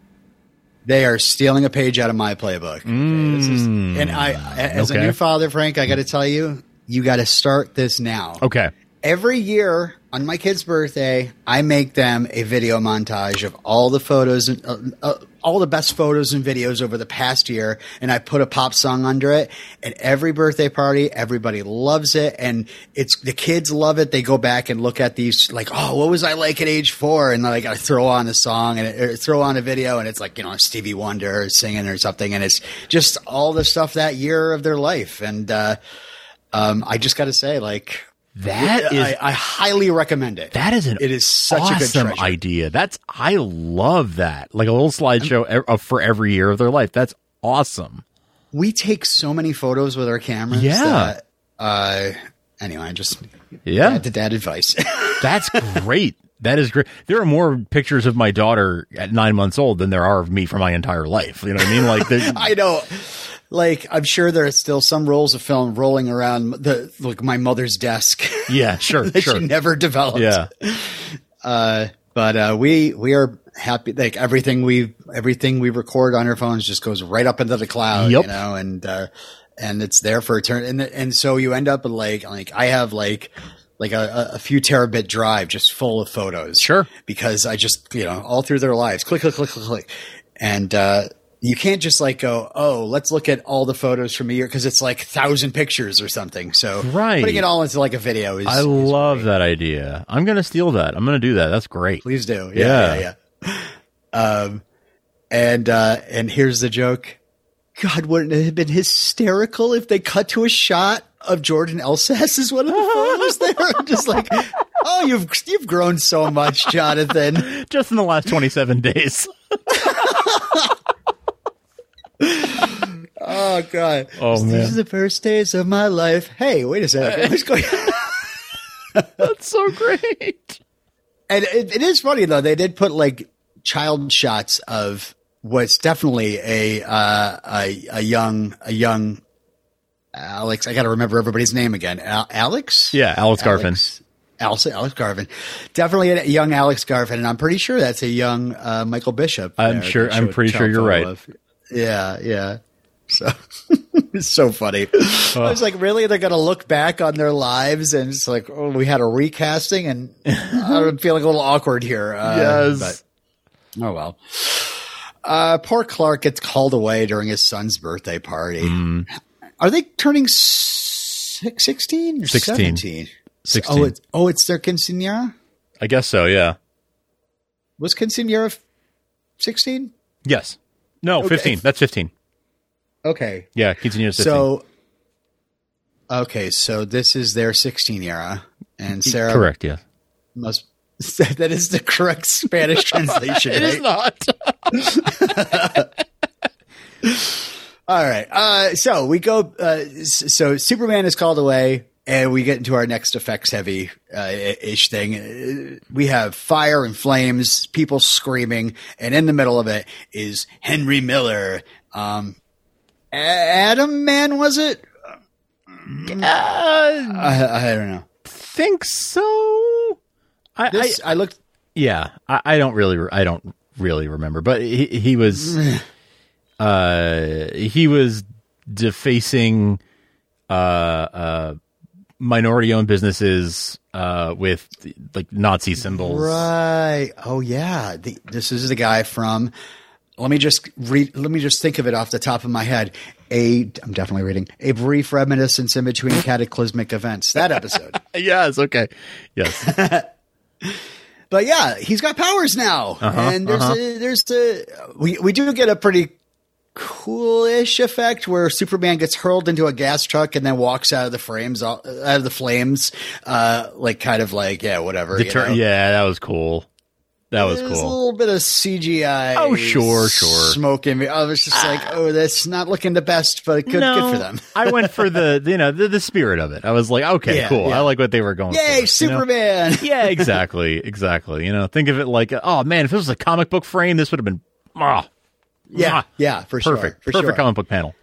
they are stealing a page out of my playbook. Okay? Mm, is, and I, as okay. a new father, Frank, I got to tell you, you got to start this now. Okay. Every year on my kid's birthday, I make them a video montage of all the photos and uh, uh, all the best photos and videos over the past year, and I put a pop song under it. And every birthday party, everybody loves it, and it's the kids love it. They go back and look at these, like, oh, what was I like at age four? And like, I throw on a song and it, throw on a video, and it's like you know Stevie Wonder singing or something, and it's just all the stuff that year of their life. And uh, um, I just got to say, like that is, I, I, highly recommend it. That is an it is such awesome a good idea. That's I love that. Like a little slideshow um, for every year of their life. That's awesome. We take so many photos with our cameras. Yeah. That, uh, anyway, I just yeah the dad advice. That's great. That is great. There are more pictures of my daughter at nine months old than there are of me for my entire life. You know what I mean? Like, I know like I'm sure there are still some rolls of film rolling around the like my mother's desk. Yeah, sure, that sure. she never developed. Yeah. Uh, but uh, we we are happy. Like everything we everything we record on our phones just goes right up into the cloud. Yep. You know, and uh, and it's there for a turn. And and so you end up with like like I have like like a, a, few terabit drive just full of photos. Sure. Because I just, you know, all through their lives, click, click, click, click, click. And, uh, you can't just like go, oh, let's look at all the photos from a year because it's like thousand pictures or something. So right. putting it all into like a video is. I is love great. that idea. I'm gonna steal that. I'm gonna do that. That's great. Please do. Yeah, yeah, yeah. yeah. Um, and uh, and here's the joke. God, wouldn't it have been hysterical if they cut to a shot of Jordan Elsass as one of the photos there? Just like, oh, you've you've grown so much, Jonathan. Just in the last 27 days. oh god. Oh These man. These are the first days of my life. Hey, wait a second. What's going That's so great. And it, it is funny though. They did put like child shots of what's definitely a uh, a, a young a young Alex. I got to remember everybody's name again. Al- Alex. Yeah, Alex Garfin. Alex, Alex, Alex Garfin, definitely a young Alex Garfin, and I'm pretty sure that's a young uh, Michael Bishop. I'm sure. I'm pretty sure you're right. Of. Yeah, yeah. So it's so funny. Oh. I was like, really? They're going to look back on their lives and it's like, oh, we had a recasting, and I'm feeling a little awkward here. Uh, yes. But, oh well. Uh, poor Clark gets called away during his son's birthday party. Mm. Are they turning 16 or 16. 17? 16. Oh, it's, oh, it's their quinceanera? I guess so, yeah. Was quinceanera 16? Yes. No, okay. 15. That's 15. Okay. Yeah, quinceanera 15. So, okay, so this is their 16 era. And Sarah. Correct, yeah. Must. That is the correct Spanish translation. It is not. All right. Uh, so we go. Uh, so Superman is called away and we get into our next effects heavy uh, ish thing. We have fire and flames, people screaming, and in the middle of it is Henry Miller. Um, Atom Man was it? Uh, I, I, don't know. Think so. I this, I, I, looked. Yeah, I, I, don't really. I don't really remember, but he he was. uh, he was defacing. Uh, uh, minority owned businesses uh, with like Nazi symbols. Right. Oh yeah. The, this is the guy from let me just read. Let me just think of it off the top of my head. A, I'm definitely reading a brief reminiscence in between cataclysmic events. That episode. yes. Okay. Yes. but yeah, he's got powers now, uh-huh, and there's uh-huh. a, there's the we we do get a pretty coolish effect where Superman gets hurled into a gas truck and then walks out of the frames, out of the flames, uh, like kind of like yeah, whatever. Tur- yeah, that was cool. That was There's cool. A little bit of CGI. Oh, sure, sure. Smoking. I was just like, oh, that's not looking the best, but good, no, good for them. I went for the, you know, the, the spirit of it. I was like, okay, yeah, cool. Yeah. I like what they were going Yay, for. Superman. You know? yeah, exactly, exactly. You know, think of it like, oh man, if this was a comic book frame, this would have been, ah, yeah, ah, yeah, for perfect, sure, perfect, perfect sure. comic book panel.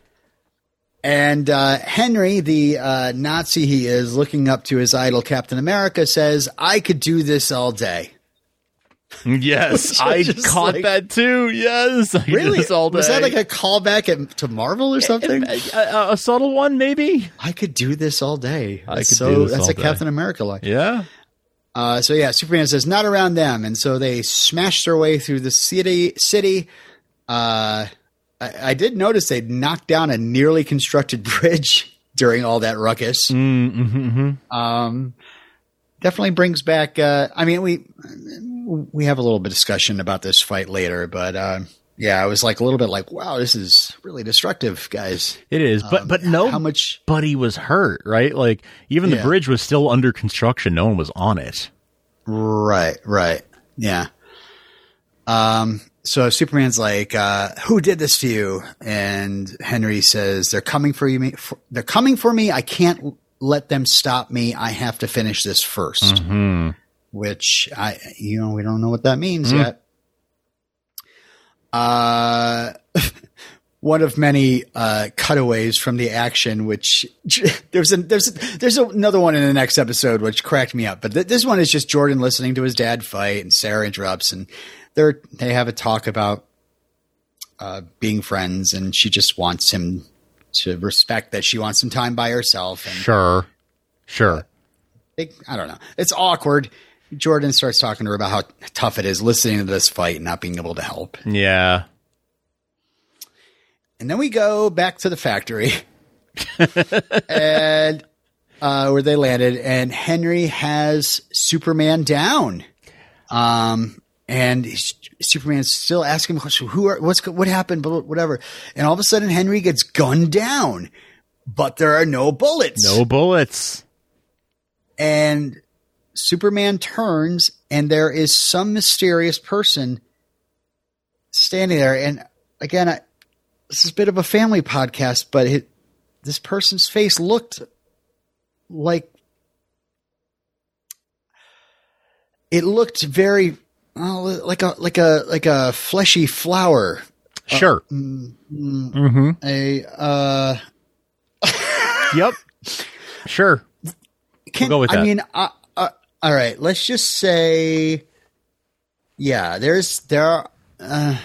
And uh, Henry, the uh, Nazi he is, looking up to his idol Captain America, says, "I could do this all day." Yes, I caught like, that too. Yes, I really? Was that like a callback at, to Marvel or something? A, a, a, subtle one, maybe. I could do this all day. That's I could so, do this That's a day. Captain America line. Yeah. Uh, so yeah, Superman says not around them, and so they smash their way through the city. City. Uh, I, I did notice they knocked down a nearly constructed bridge during all that ruckus. Mm-hmm, mm-hmm. Um, definitely brings back. Uh, I mean, we we have a little bit of discussion about this fight later, but uh, yeah, I was like a little bit like, wow, this is really destructive, guys. It is, but um, but no, how much? Buddy was hurt, right? Like even yeah. the bridge was still under construction. No one was on it. Right, right, yeah. Um. So Superman's like, uh, "Who did this to you?" And Henry says, "They're coming for you. For, they're coming for me. I can't let them stop me. I have to finish this 1st mm-hmm. Which I, you know, we don't know what that means mm. yet. Uh, one of many uh, cutaways from the action, which there's a, there's a, there's another one in the next episode which cracked me up. But th- this one is just Jordan listening to his dad fight, and Sarah interrupts, and they they have a talk about uh, being friends, and she just wants him to respect that she wants some time by herself. And, sure, sure. It, I don't know. It's awkward. Jordan starts talking to her about how tough it is listening to this fight and not being able to help. Yeah. And then we go back to the factory and uh, where they landed, and Henry has Superman down. Um, and Superman's still asking him. Who are, what's, what happened? Whatever. And all of a sudden Henry gets gunned down, but there are no bullets. No bullets. And Superman turns and there is some mysterious person standing there. And again, I, this is a bit of a family podcast, but it, this person's face looked like it looked very oh, like a like a like a fleshy flower. Sure. Uh, mm, mm-hmm. A uh. yep. Sure. Can, we'll go with that. I mean, uh, uh, all right. Let's just say, yeah. There's there are uh,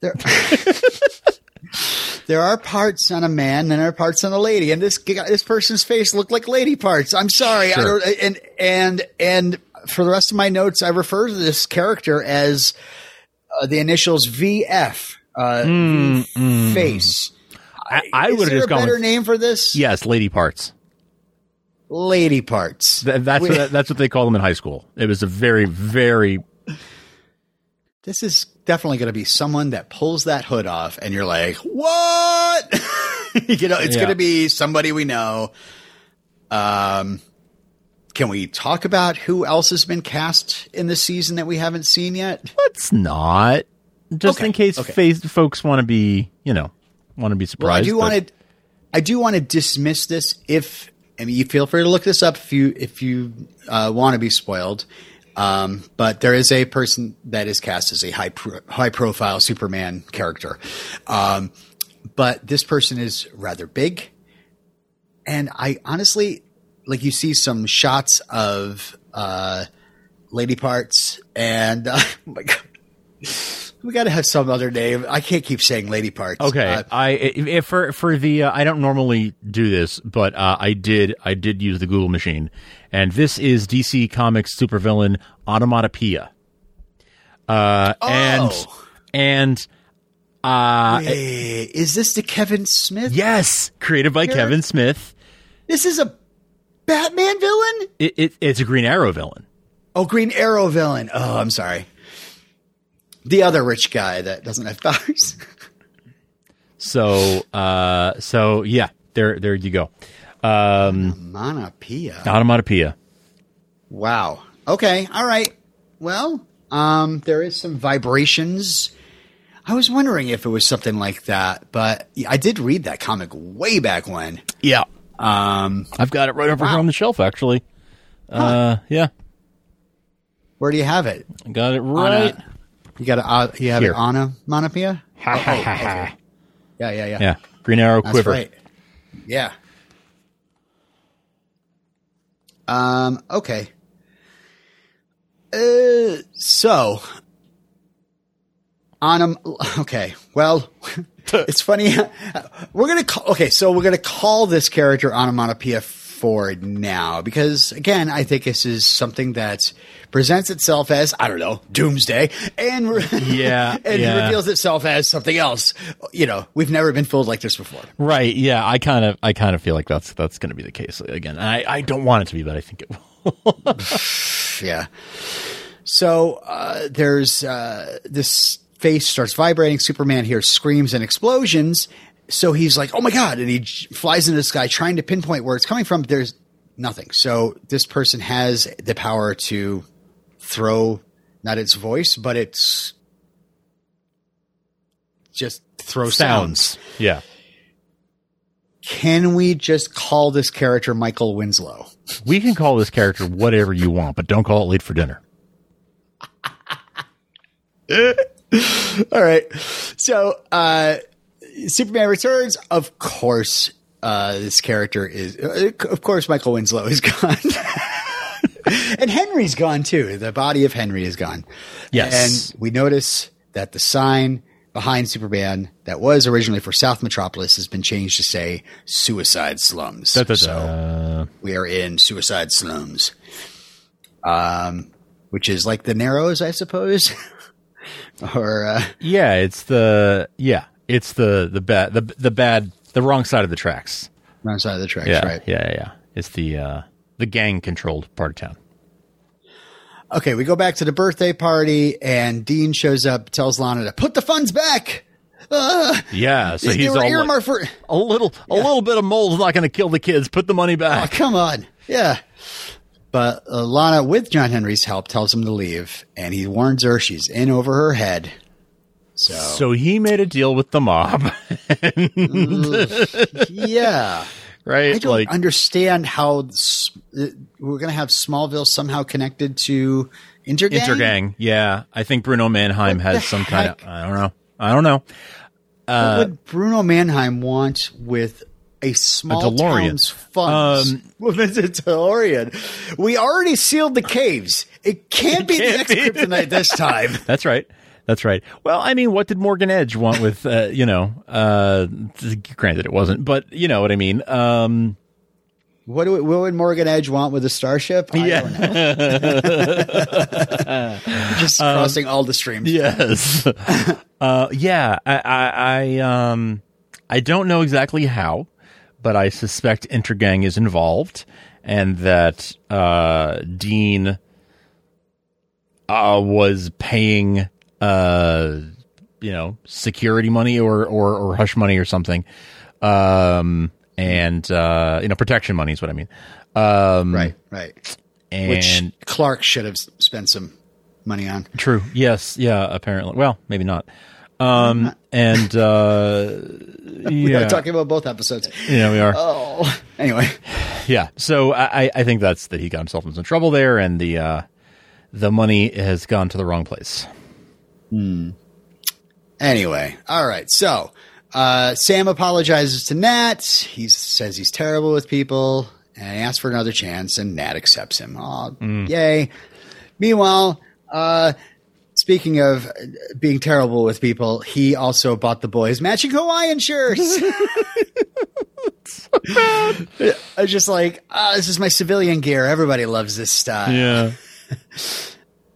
there. there are parts on a man, and there are parts on a lady, and this this person's face looked like lady parts. I'm sorry, sure. and and and for the rest of my notes, I refer to this character as uh, the initials VF, uh, mm, mm. face. I, I would have just gone better with, name for this. Yes, lady parts. Lady parts. Th- that's we, what, that's what they call them in high school. It was a very very. This is definitely going to be someone that pulls that hood off, and you're like, "What?" you know, it's yeah. going to be somebody we know. Um, can we talk about who else has been cast in the season that we haven't seen yet? Let's not. Just okay. in case okay. folks want to be, you know, want to be surprised. Well, I do want to. I do want to dismiss this. If I mean, you feel free to look this up if you if you uh, want to be spoiled. Um, but there is a person that is cast as a high pro- high profile Superman character. Um, but this person is rather big, and I honestly like you see some shots of uh, lady parts, and uh, oh my god, we got to have some other name. I can't keep saying lady parts. Okay, uh, I if for for the uh, I don't normally do this, but uh, I did I did use the Google machine, and this is DC Comics supervillain Onomatopoeia. Uh, oh. and And uh, Wait, is this the Kevin Smith? yes, created by Character? Kevin Smith. This is a Batman villain? It, it, it's a Green Arrow villain. Oh, Green Arrow villain. Oh, I'm sorry. The other rich guy that doesn't have powers. So, uh, so yeah, there, there you go. Um, Monopia. onomatopoeia. Wow. Okay. All right. Well, um, there is some vibrations. I was wondering if it was something like that, but I did read that comic way back when. Yeah, Um, I've got it right over here on the shelf, actually. Uh, yeah, where do you have it? I got it right. a- you got it. Uh, you have Here. it on a monopia. Ha, ha, ha, ha. Yeah, yeah, yeah. Yeah, Green Arrow That's quiver. right. Yeah. Um. Okay. Uh. So. On a, okay. Well, it's funny. We're gonna call. Okay, so we're gonna call this character Onomatopoeia Ford now because again, I think this is something that presents itself as I don't know Doomsday and re- Yeah, and yeah. reveals itself as something else. You know, we've never been fooled like this before. Right. Yeah. I kind of, I kind of feel like that's that's going to be the case again. I, I don't want it to be, but I think it will. Yeah. So uh, there's uh, this face starts vibrating. Superman hears screams and explosions. So he's like, "Oh my god!" and he j- flies into the sky trying to pinpoint where it's coming from. But There's nothing. So this person has the power to throw not its voice, but it's just throw sounds. Sounds. Yeah. Can we just call this character Michael Winslow? We can call this character whatever you want, but don't call it late for dinner. All right. So, uh, Superman Returns, of course, uh, this character is, uh, of course, Michael Winslow is gone. and Henry's gone too. The body of Henry is gone. Yes. And we notice that the sign behind Superman that was originally for South Metropolis has been changed to say Suicide Slums. Da, da, da. So we are in Suicide Slums. Um, which is like the Narrows, I suppose. or, uh, Yeah, it's the yeah, it's the the bad the the bad the wrong side of the tracks. wrong side of the tracks, Yeah, right? yeah, yeah. It's the uh the gang controlled part of town. Okay, we go back to the birthday party, and Dean shows up, tells Lana to put the funds back. Uh, Yeah, so he's all like, for. a little a little bit of mold's not going to kill the kids. Put the money back. Oh, back. come on, yeah. But uh, Lana, with John Henry's help, tells him to leave, and he warns her she's in over her head. So, So he made a deal with the mob, yeah, right? I don't like understand how uh, we're going to have Smallville somehow connected to Intergang. Intergang. Yeah, I think Bruno Mannheim What has some kind of? I don't know. I don't know. what would Bruno Mannheim want with a small A DeLorean. town's funds? Um, with a DeLorean. We already sealed the caves. It can't be the can't next be. kryptonite this time. That's right. That's right. Well, I mean, what did Morgan Edge want with, uh, you know, uh, granted it wasn't, but you know what I mean. Um, What, do, what would Morgan Edge want with a starship? I Yeah. don't know. Just crossing all the streams. yes. uh, yeah. I, I, I, um, I don't know exactly how, but I suspect Intergang is involved and that, uh, Dean, uh, was paying, uh, you know, security money or, or, or hush money or something. Um, and, uh, you know, protection money is what I mean. Um, Right, right. And Which Clark should have spent some money on. True. Yes. Yeah. Apparently. Well, maybe not. Um, and uh, We yeah, are talking about both episodes. yeah, we are. Oh, anyway. Yeah. So I, I- think that's that he got himself in some trouble there, and the uh, the money has gone to the wrong place. Hmm. Anyway, all right. So uh, Sam apologizes to Nat. He says he's terrible with people and he asks for another chance, and Nat accepts him. Oh, yay. Meanwhile, uh, speaking of being terrible with people, he also bought the boys matching Hawaiian shirts. I was just like, ah, this is my civilian gear. Everybody loves this style. Yeah.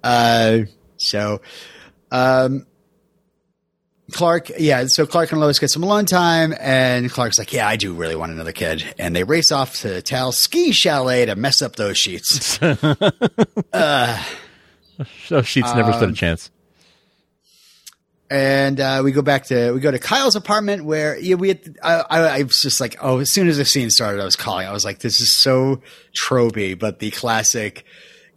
Uh, so, um, Clark, yeah. So Clark and Lois get some alone time, and Clark's like, "Yeah, I do really want another kid." And they race off to Tal's ski chalet to mess up those sheets. uh, those sheets never um, stood a um, chance. And uh, we go back to we go to Kyle's apartment where yeah, we had, I, I, I, was just like oh as soon as the scene started I was calling I was like this is so tropey but the classic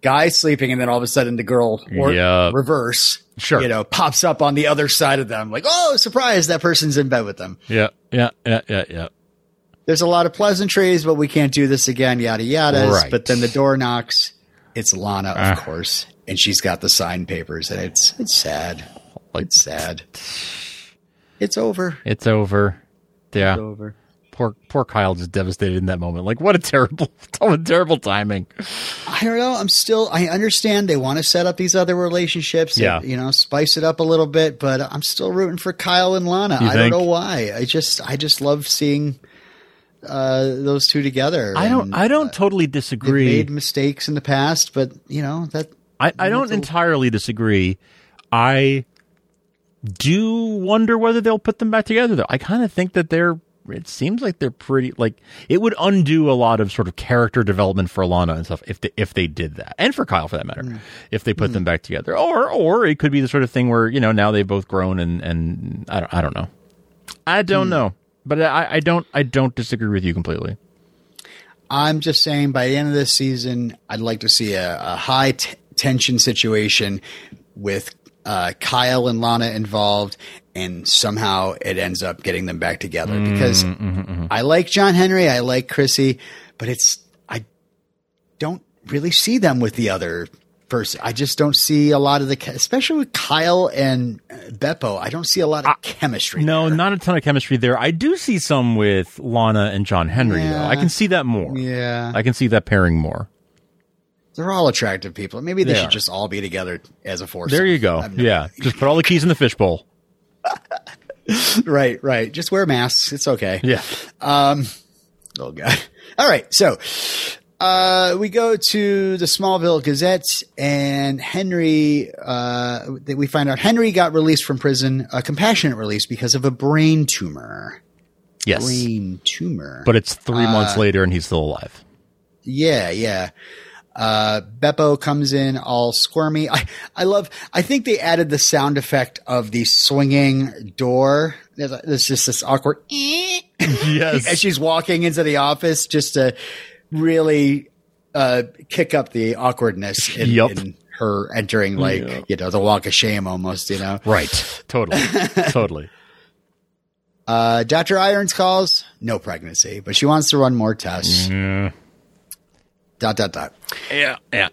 guy sleeping and then all of a sudden the girl or yep. reverse sure you know pops up on the other side of them like oh surprise that person's in bed with them yeah yeah yeah yeah yeah there's a lot of pleasantries but we can't do this again yada yada right. but then the door knocks it's Lana of uh. course and she's got the signed papers and it's it's sad it's sad it's over it's over yeah it's over poor poor Kyle just devastated in that moment. Like what a terrible what a terrible timing. I don't know. I'm still I understand they want to set up these other relationships. Yeah. And, you know, spice it up a little bit, but I'm still rooting for Kyle and Lana. You I think? don't know why. I just I just love seeing uh, those two together. I don't. And, I don't uh, totally disagree. Made mistakes in the past, but you know that. I, I don't entirely disagree. I do wonder whether they'll put them back together. Though I kind of think that they're it seems like they're pretty like it would undo a lot of sort of character development for Alana and stuff if they if they did that, and for Kyle for that matter, mm. if they put mm. them back together, or or it could be the sort of thing where you know now they've both grown and and I don't I don't know, I don't mm. know, but I I don't I don't disagree with you completely. I'm just saying by the end of this season, I'd like to see a, a high t- tension situation with uh, Kyle and Lana involved, and somehow it ends up getting them back together mm, because mm-hmm, mm-hmm. I like John Henry, I like Chrissy, but it's I don't really see them with the other person. I just don't see a lot of the, especially with Kyle and uh, Beppo. I don't see a lot of uh, chemistry. No, there. not a ton of chemistry there. I do see some with Lana and John Henry yeah. though. I can see that more. Yeah, I can see that pairing more. They're all attractive people. Maybe they, they should are. just all be together as a force. There you go. yeah, just put all the keys in the fishbowl. right, right. Just wear masks. It's okay. Yeah. Um, oh god. All right. So, uh, we go to the Smallville Gazette, and Henry. Uh, we find out Henry got released from prison, a compassionate release because of a brain tumor. Yes, brain tumor. But it's three months uh, later, and he's still alive. Yeah, yeah. Uh, Beppo comes in all squirmy. I, I love, I think they added the sound effect of the swinging door. There's, there's just this awkward, yes. as she's walking into the office just to really, uh, kick up the awkwardness in, yep. in her entering like, yeah. you know, the walk of shame almost, you know? Right. Totally. totally. Uh, Dr. Irons calls, no pregnancy, but she wants to run more tests. Mm. Dot, dot, dot. Yeah, yeah.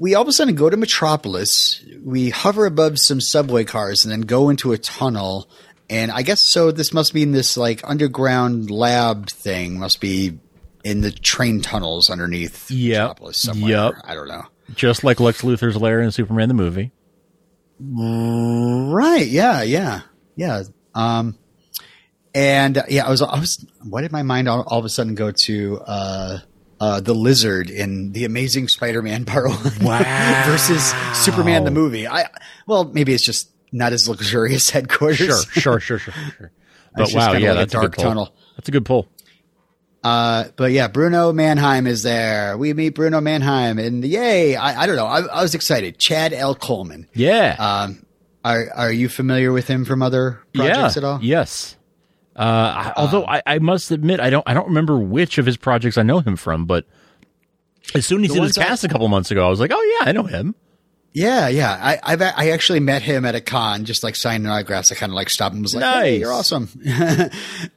We all of a sudden go to Metropolis. We hover above some subway cars and then go into a tunnel. And I guess so. This must mean this like underground lab thing must be in the train tunnels underneath yep. Metropolis somewhere. Yep. I don't know. Just like Lex Luthor's lair in Superman the movie. Right. Yeah. Yeah. Yeah. Um, and yeah, I was, I was, why did my mind all, all of a sudden go to, uh, uh, the lizard in the Amazing Spider-Man Part One wow. versus Superman the movie. I well, maybe it's just not as luxurious headquarters. Sure, sure, sure, sure, sure. But wow, yeah, like that's a dark a tunnel. That's a good pull. Uh, but yeah, Bruno Mannheim is there. We meet Bruno Mannheim, and yay! I, I don't know. I, I, was excited. Chad L. Coleman. Yeah. Um, are are you familiar with him from other projects yeah. at all? Yes. Uh, although I, I, must admit, I don't, I don't remember which of his projects I know him from, but as soon as he was cast I, a couple months ago, I was like, oh yeah, I know him. Yeah, yeah. I, I've I actually met him at a con, just like signing autographs. I kind of like stopped and was like, nice. "Hey, you're awesome,"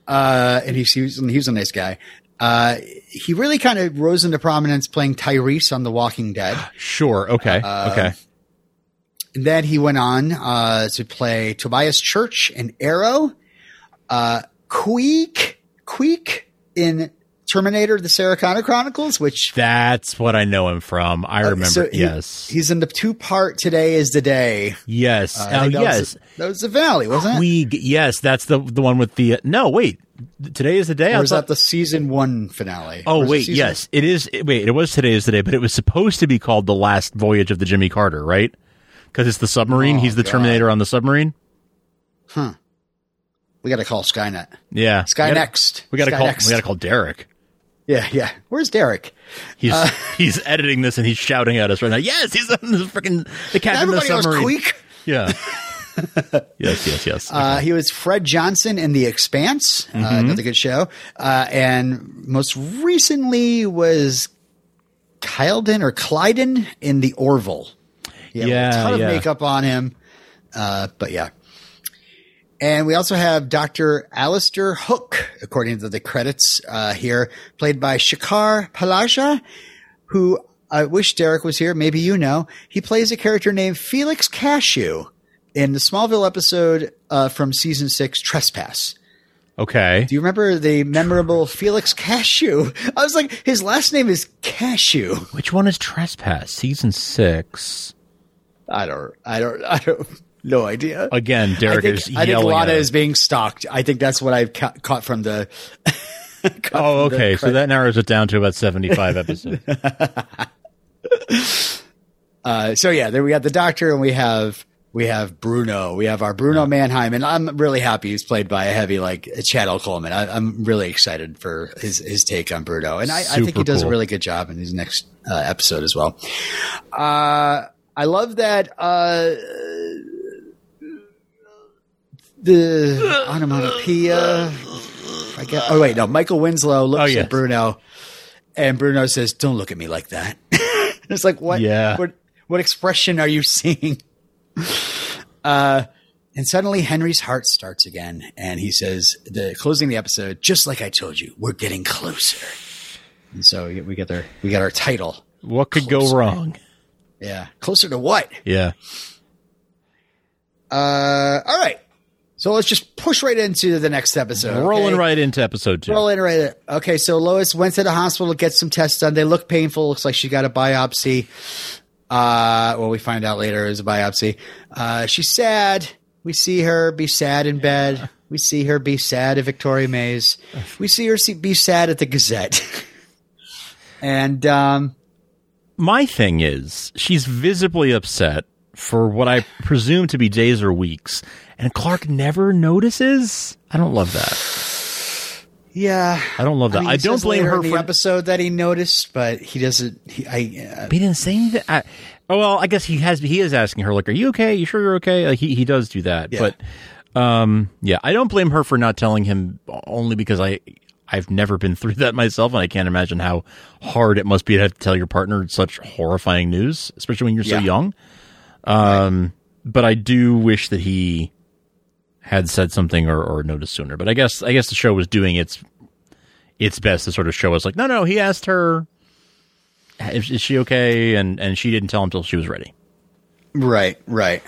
uh, and he, he was he was a nice guy. Uh, he really kind of rose into prominence playing Tyreese on The Walking Dead. Sure. Okay. Uh, okay. And then he went on uh, to play Tobias Church in Arrow uh, Queeg, Queeg in Terminator: The Sarah Connor Chronicles, which that's what I know him from. I uh, remember. So he, yes, he's in the two part. Today is the day. Yes. Uh, that yes. Was, that was the Valley, wasn't Queeg, it? Yes, that's the the one with the. no, wait. Today is the day. Or was thought, that the season one finale? Oh wait, yes, it is. Wait, it was today is the day, but it was supposed to be called the last voyage of the Jimmy Carter, right? Because it's the submarine. Oh, He's the God. Terminator on the submarine. Huh. We got to call Skynet. Yeah, Sky we gotta, next. We got to call. next. We got to call Derek. Yeah, yeah. Where's Derek? He's he's editing this and he's shouting at us right now. Yes, he's on the freaking the captain of the Everybody knows submarine. Queeg. Yeah. yes, yes, yes. Uh, he was Fred Johnson in The Expanse, uh, another good show, uh, and most recently was Kyleden or Klyden in The Orville. Had Yeah, a ton of yeah. makeup on him, uh, but yeah. And we also have Dr. Alistair Hook, according to the credits uh, here, played by Shekhar Paleja, who I wish Derek was here. Maybe you know. He plays a character named Felix Cashew in the Smallville episode uh, from season six, Trespass. okay. Do you remember the memorable Felix Cashew? I was like, his last name is Cashew. Which one is Trespass? Season six. I don't, I don't, I don't, no idea. Again, Derek I is think, I think Lana is being stalked. I think that's what I've ca- caught from the. caught Oh, from the okay. So that narrows it down to about seventy-five episodes. Uh, so yeah, there we got the doctor, and we have we have Bruno. We have our Bruno Mannheim, and I'm really happy he's played by a heavy like Chad Coleman. I, I'm really excited for his his take on Bruno, and I, I think he does cool. a really good job in his next uh, episode as well. Uh, I love that. Uh, the onomatopoeia. I guess. Oh wait, no. Michael Winslow looks Oh, yes. at Bruno, and Bruno says, "Don't look at me like that." it's like what? Yeah. What? What expression are you seeing? Uh, and suddenly Henry's heart starts again, and he says, "The closing the episode, just like I told you, we're getting closer." And so we get our we got our title. What could go wrong? Yeah, closer to what? Yeah. Uh, all right. So let's just push right into the next episode. Rolling okay? right into episode two. Rolling right. in. Okay, so Lois went to the hospital to get some tests done. They look painful. Looks like she got a biopsy. Uh, well, we find out later it was a biopsy. Uh, she's sad. We see her be sad in bed. We see her be sad at Victoria Mays. We see her see, be sad at the Gazette. and um, My thing is, she's visibly upset for what I presume to be days or weeks, and Clark never notices. I don't love that. yeah, I don't love that. mean, I, don't blame her in the for. episode that he noticed, but he doesn't. He, I, uh, he didn't say anything. I, oh well, I guess he has. He is asking her, like, "Are you okay? You sure you're okay?" Like he he does do that, Yeah. but um, yeah, I don't blame her for not telling him. Only because I I've never been through that myself, and I can't imagine how hard it must be to have to tell your partner such horrifying news, especially when you're so young. Um, but I do wish that he had said something or, or noticed sooner. But I guess I guess the show was doing its its best to sort of show us, like, no, no, he asked her is, is she okay? And and she didn't tell him until she was ready. Right, right.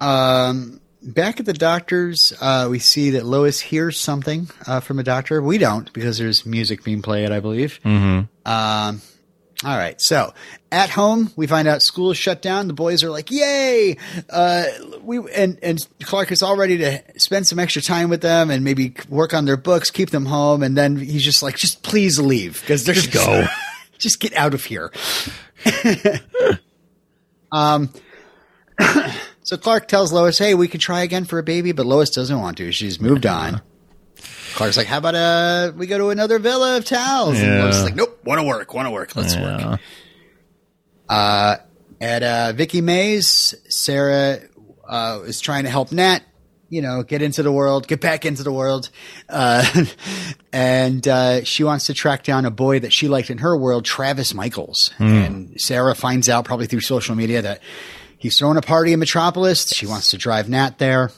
Um, back at the doctor's, uh, we see that Lois hears something uh, from a doctor. We don't because there's music being played, I believe. Mm-hmm. Um, all right. So at home, we find out school is shut down. The boys are like, "Yay!" Uh, we and and Clark is all ready to spend some extra time with them and maybe work on their books, keep them home. And then he's just like, "Just please leave because they're just go. just get out of here." um. So Clark tells Lois, "Hey, we could try again for a baby," but Lois doesn't want to. She's moved on. Clark's like, "How about uh, we go to another villa of towels?" And Yeah. Is like, "Nope, want to work, want to work. Let's work." Uh, at uh, Vicky Mays, Sarah uh, is trying to help Nat, you know, get into the world, get back into the world, uh, and uh, she wants to track down a boy that she liked in her world, Travis Michaels. And Sarah finds out probably through social media that he's throwing a party in Metropolis. She wants to drive Nat there.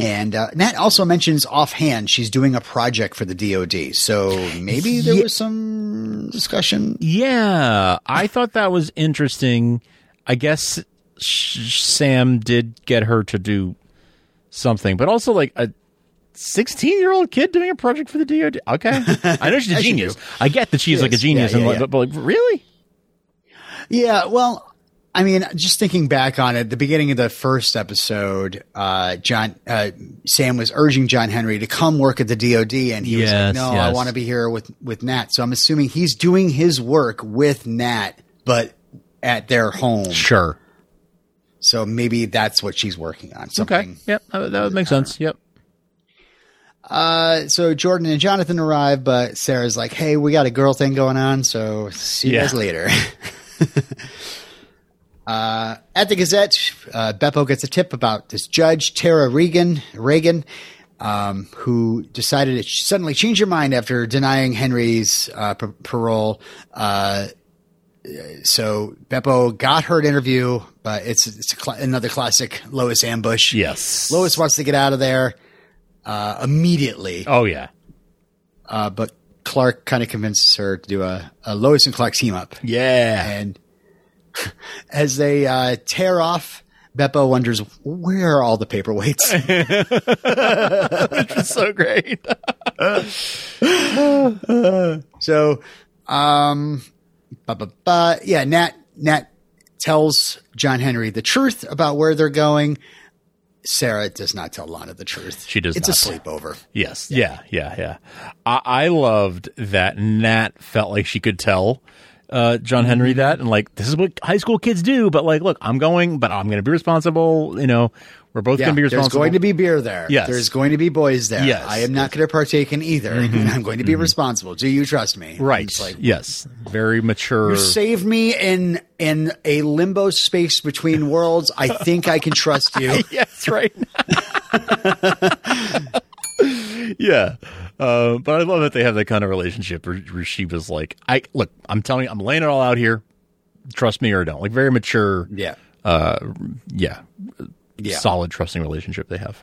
And uh, Nat also mentions offhand she's doing a project for the DoD, so maybe there Yeah. was some discussion. Yeah, I thought that was interesting. I guess sh- Sam did get her to do something, but also like a 16 year old kid doing a project for the DoD. Okay, I know she's a genius. I get that she's She like a genius, Yeah, and yeah, like, yeah. but like really, Yeah, well, I mean, just thinking back on it, the beginning of the first episode, uh, John uh, Sam was urging John Henry to come work at the DoD, and he was like, "No, I want to be here with with Nat." So I'm assuming he's doing his work with Nat, but at their home. sure. So maybe that's what she's working on. Something. Okay. Yep. That, that would make sense. Yep. Uh, so Jordan and Jonathan arrive, but Sarah's like, "Hey, we got a girl thing going on, so see you Yeah. guys later." uh, at the Gazette, uh, Beppo gets a tip about this judge Tara Regan, Reagan, um, who decided to suddenly change her mind after denying Henry's uh, p- parole. Uh, so Beppo got her an interview, but it's it's cl- another classic Lois ambush. Yes. Lois wants to get out of there uh, immediately, Oh yeah. uh, but Clark kind of convinces her to do a, a Lois and Clark team up. Yeah. And as they uh, tear off, Beppo wonders where are all the paperweights. It's so great. so, um, ba, ba, ba, yeah, Nat Nat tells John Henry the truth about where they're going. Sarah does not tell Lana the truth. She does It's not. a sleepover. Yes. Yeah. Yeah. Yeah. I, I loved that Nat felt like she could tell uh, John Henry mm-hmm. that, and like this is what high school kids do. But like, look, I'm going, but I'm going to be responsible. You know, we're both Yeah, going to be responsible. there's going to be beer there. Yes. There's going to be boys there. Yes. I am not going to partake in either. Mm-hmm. And I'm going to be mm-hmm. responsible. Do you trust me? right. Like, yes. Very mature. you saved me in in a limbo space between worlds. I think I can trust you. yes. Right. yeah. Uh, but I love that they have that kind of relationship where, where she was like, "I look, I'm telling you, I'm laying it all out here. Trust me or don't." Like very mature. Yeah. Yeah. Yeah. Solid trusting relationship they have.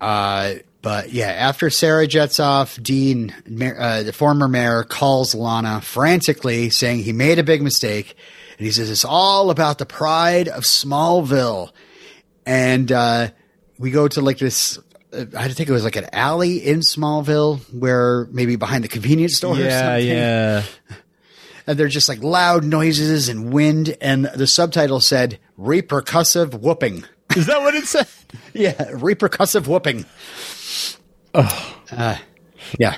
Uh, but yeah, after Sarah jets off, Dean, uh, the former mayor, calls Lana frantically, saying he made a big mistake, and he says it's all about the pride of Smallville. And uh, we go to like this. I think it was like an alley in Smallville, where maybe behind the convenience store. or something. yeah. And they're just like loud noises and wind, and the subtitle said "repercussive whooping." Is that what it said? Yeah, repercussive whooping. Uh, yeah.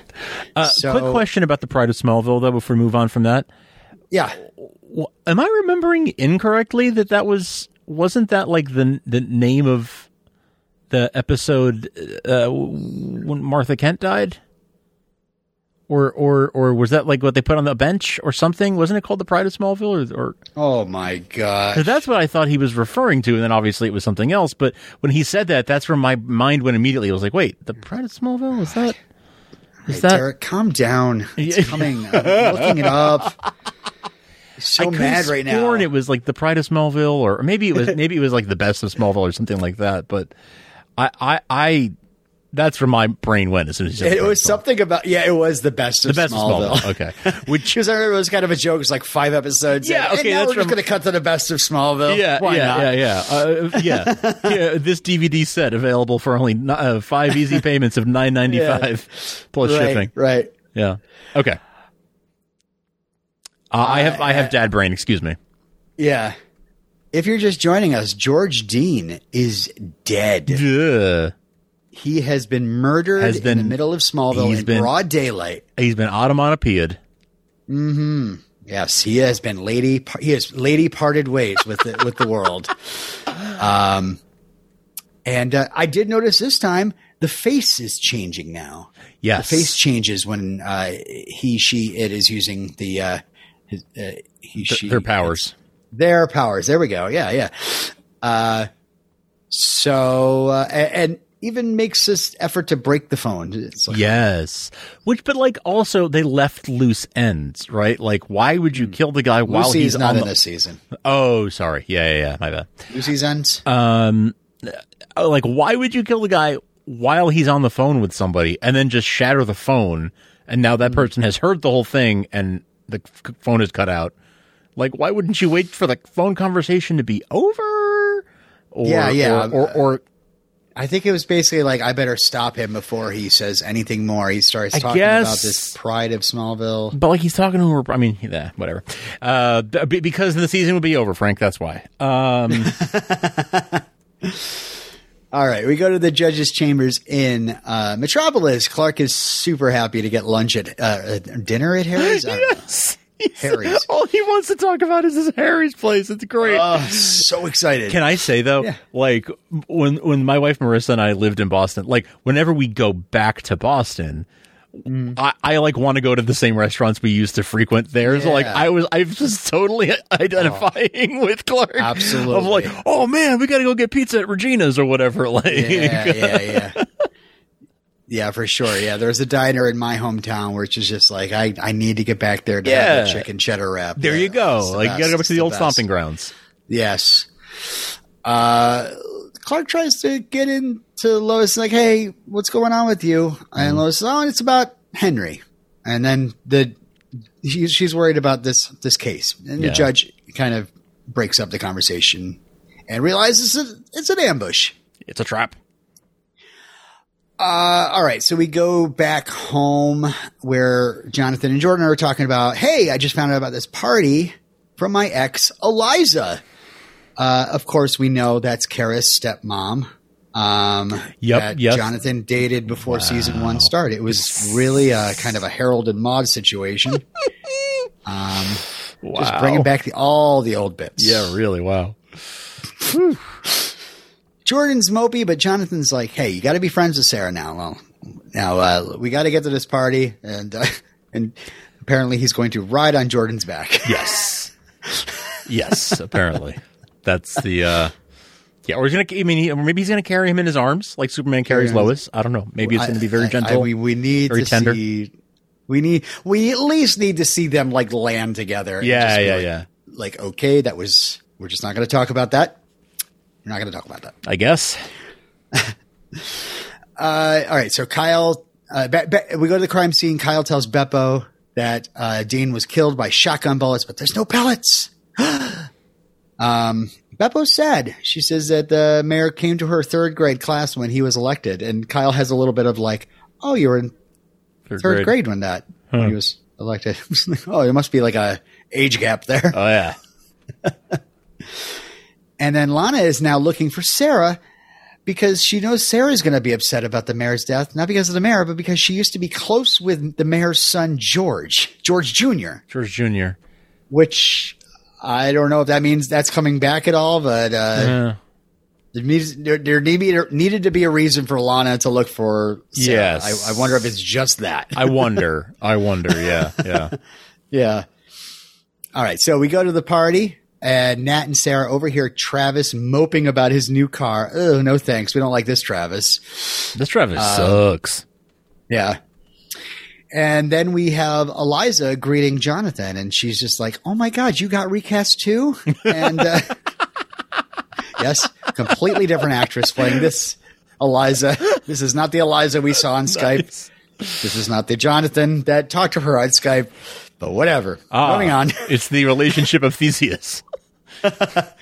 Uh, So- quick question about the Pride of Smallville, though, before we move on from that. Yeah. Am I remembering incorrectly that that was wasn't that like the the name of the episode uh, when Martha Kent died? Or, or, or was that like what they put on the bench or something? Wasn't it called the Pride of Smallville? Or, or Oh my god, that's what I thought he was referring to, and then obviously it was something else. But when he said that, that's where my mind went immediately. I was like, "Wait, the Pride of Smallville is that? Is that?" Derek, calm down. It's coming. I'm looking it up. So I mad right now. it was like the Pride of Smallville, or maybe it was maybe it was like the Best of Smallville, or something like that. But I, I, I that's where my brain went as soon as you said It was something about yeah. It was the best of the Best Smallville. of Smallville. Okay, which Because I remember it was kind of a joke. It was like five episodes. Yeah, and okay, now we're just going to cut to the best of Smallville. yeah, Why yeah, not? yeah, yeah, uh, yeah, yeah. This DVD set available for only n- uh, five easy payments of nine ninety five plus Right, shipping. right. Yeah. Okay. Uh, I have I have dad brain. Excuse me. Yeah. If you're just joining us, George Dean is dead. Duh. He has been murdered Has in the middle of Smallville he's in been- broad daylight. He's been automatopoeied. Yes, he has been lady. He has lady parted ways with the, with the world. Um, and uh, I did notice this time the face is changing now. Yes. The face changes when uh, he, she, it is using the uh, his, uh, he, she, Their powers. Their powers. There we go. Yeah, yeah. Uh, so uh, and even makes this effort to break the phone. Like, Yes. Which, but like also they left loose ends, right? Like, why would you kill the guy while he's not on in the? this season. Oh, sorry. Yeah, yeah, yeah. My bad. Lucy's ends. Um, oh, like, why would you kill the guy while he's on the phone with somebody and then just shatter the phone? And now Hmm. that person has heard the whole thing and the phone is cut out. Like, why wouldn't you wait for the phone conversation to be over? Or, Yeah, yeah. Or, or, or I think it was basically like I better stop him before he says anything more. He starts I talking about this pride of Smallville. But like he's talking to her. I mean, yeah, whatever. Uh, b- because the season would be over, Frank. That's why. Um, All right, we go to the judge's chambers in uh, Metropolis. Clark is super happy to get lunch at uh, uh, dinner at Harry's. Don't yes, Harry's. All he wants to talk about is his Harry's place. It's great. Oh, so excited. Can I say though, Yeah. like when when my wife Marissa and I lived in Boston, like whenever we go back to Boston, Mm. I, I like want to go to the same restaurants we used to frequent there. So like Oh. I was I was just totally identifying with Clark. Absolutely. Of like, oh man, we got to go get pizza at Regina's or whatever. Like, yeah, yeah, yeah. Yeah, for sure. Yeah, there's a diner in my hometown where it's just like I, I need to get back there to have Yeah. the chicken cheddar wrap. there Yeah, you go. the Like you got to go back to the old best. stomping grounds. Yes. Uh, Clark tries to get into Lois like, "Hey, what's going on with you?" Mm-hmm. And Lois says, "Oh, it's about Henry." And then the she, she's worried about this this case, and Yeah. the judge kind of breaks up the conversation and realizes it's an ambush. It's a trap. Uh, all right, so we go back home where Jonathan and Jordan are talking about, hey, I just found out about this party from my ex, Eliza. Uh, of course, we know that's Kara's stepmom. Um, Yep, that yes. Jonathan dated before season one started. It was really a kind of a Harold and Maude situation. um, Wow. just bringing back the, all the old bits. Yeah, really. Wow. Jordan's mopey, but Jonathan's like, "Hey, you got to be friends with Sarah now. Well, now uh, we got to get to this party." And uh, and apparently, he's going to ride on Jordan's back. Yes. yes, apparently. That's the uh yeah, or he's gonna. I mean, he, or maybe he's gonna carry him in his arms like Superman carries him. Lois. I don't know. Maybe it's gonna be very I- gentle. I, mean, we need very to tender. see. We need. We at least need to see them like land together. and Yeah, just yeah, like, yeah. Like, okay, that was. We're just not going to talk about that. We're not going to talk about that. I guess. Uh, all right. So Kyle, uh, Be- Be- we go to the crime scene. Kyle tells Beppo that uh, Dean was killed by shotgun bullets, but there's no pellets. um, Beppo's sad. She says that the mayor came to her third grade class when he was elected, and Kyle has a little bit of like, "Oh, you were in third grade, when that when he was elected." oh, there must be like a age gap there. Oh yeah. And then Lana is now looking for Sarah because she knows Sarah's going to be upset about the mayor's death, not because of the mayor, but because she used to be close with the mayor's son, George, George Jr., George Jr. which I don't know if that means that's coming back at all, but uh, Yeah. there, there, needed to be a reason for Lana to look for Sarah. Yes. I, I wonder if it's just that. I wonder. I wonder. Yeah. Yeah. Yeah. All right. So we go to the party, and Nat and Sarah overhear Travis moping about his new car. Oh, no thanks. We don't like this, Travis. This Travis Uh, sucks. Yeah. And then we have Eliza greeting Jonathan, and she's just like, "Oh my God, you got recast too!" And uh, yes, completely different actress playing this Eliza. This is not the Eliza we saw on Skype. This is not the Jonathan that talked to her on Skype. But whatever. Ah, Moving on. it's the relationship of Theseus.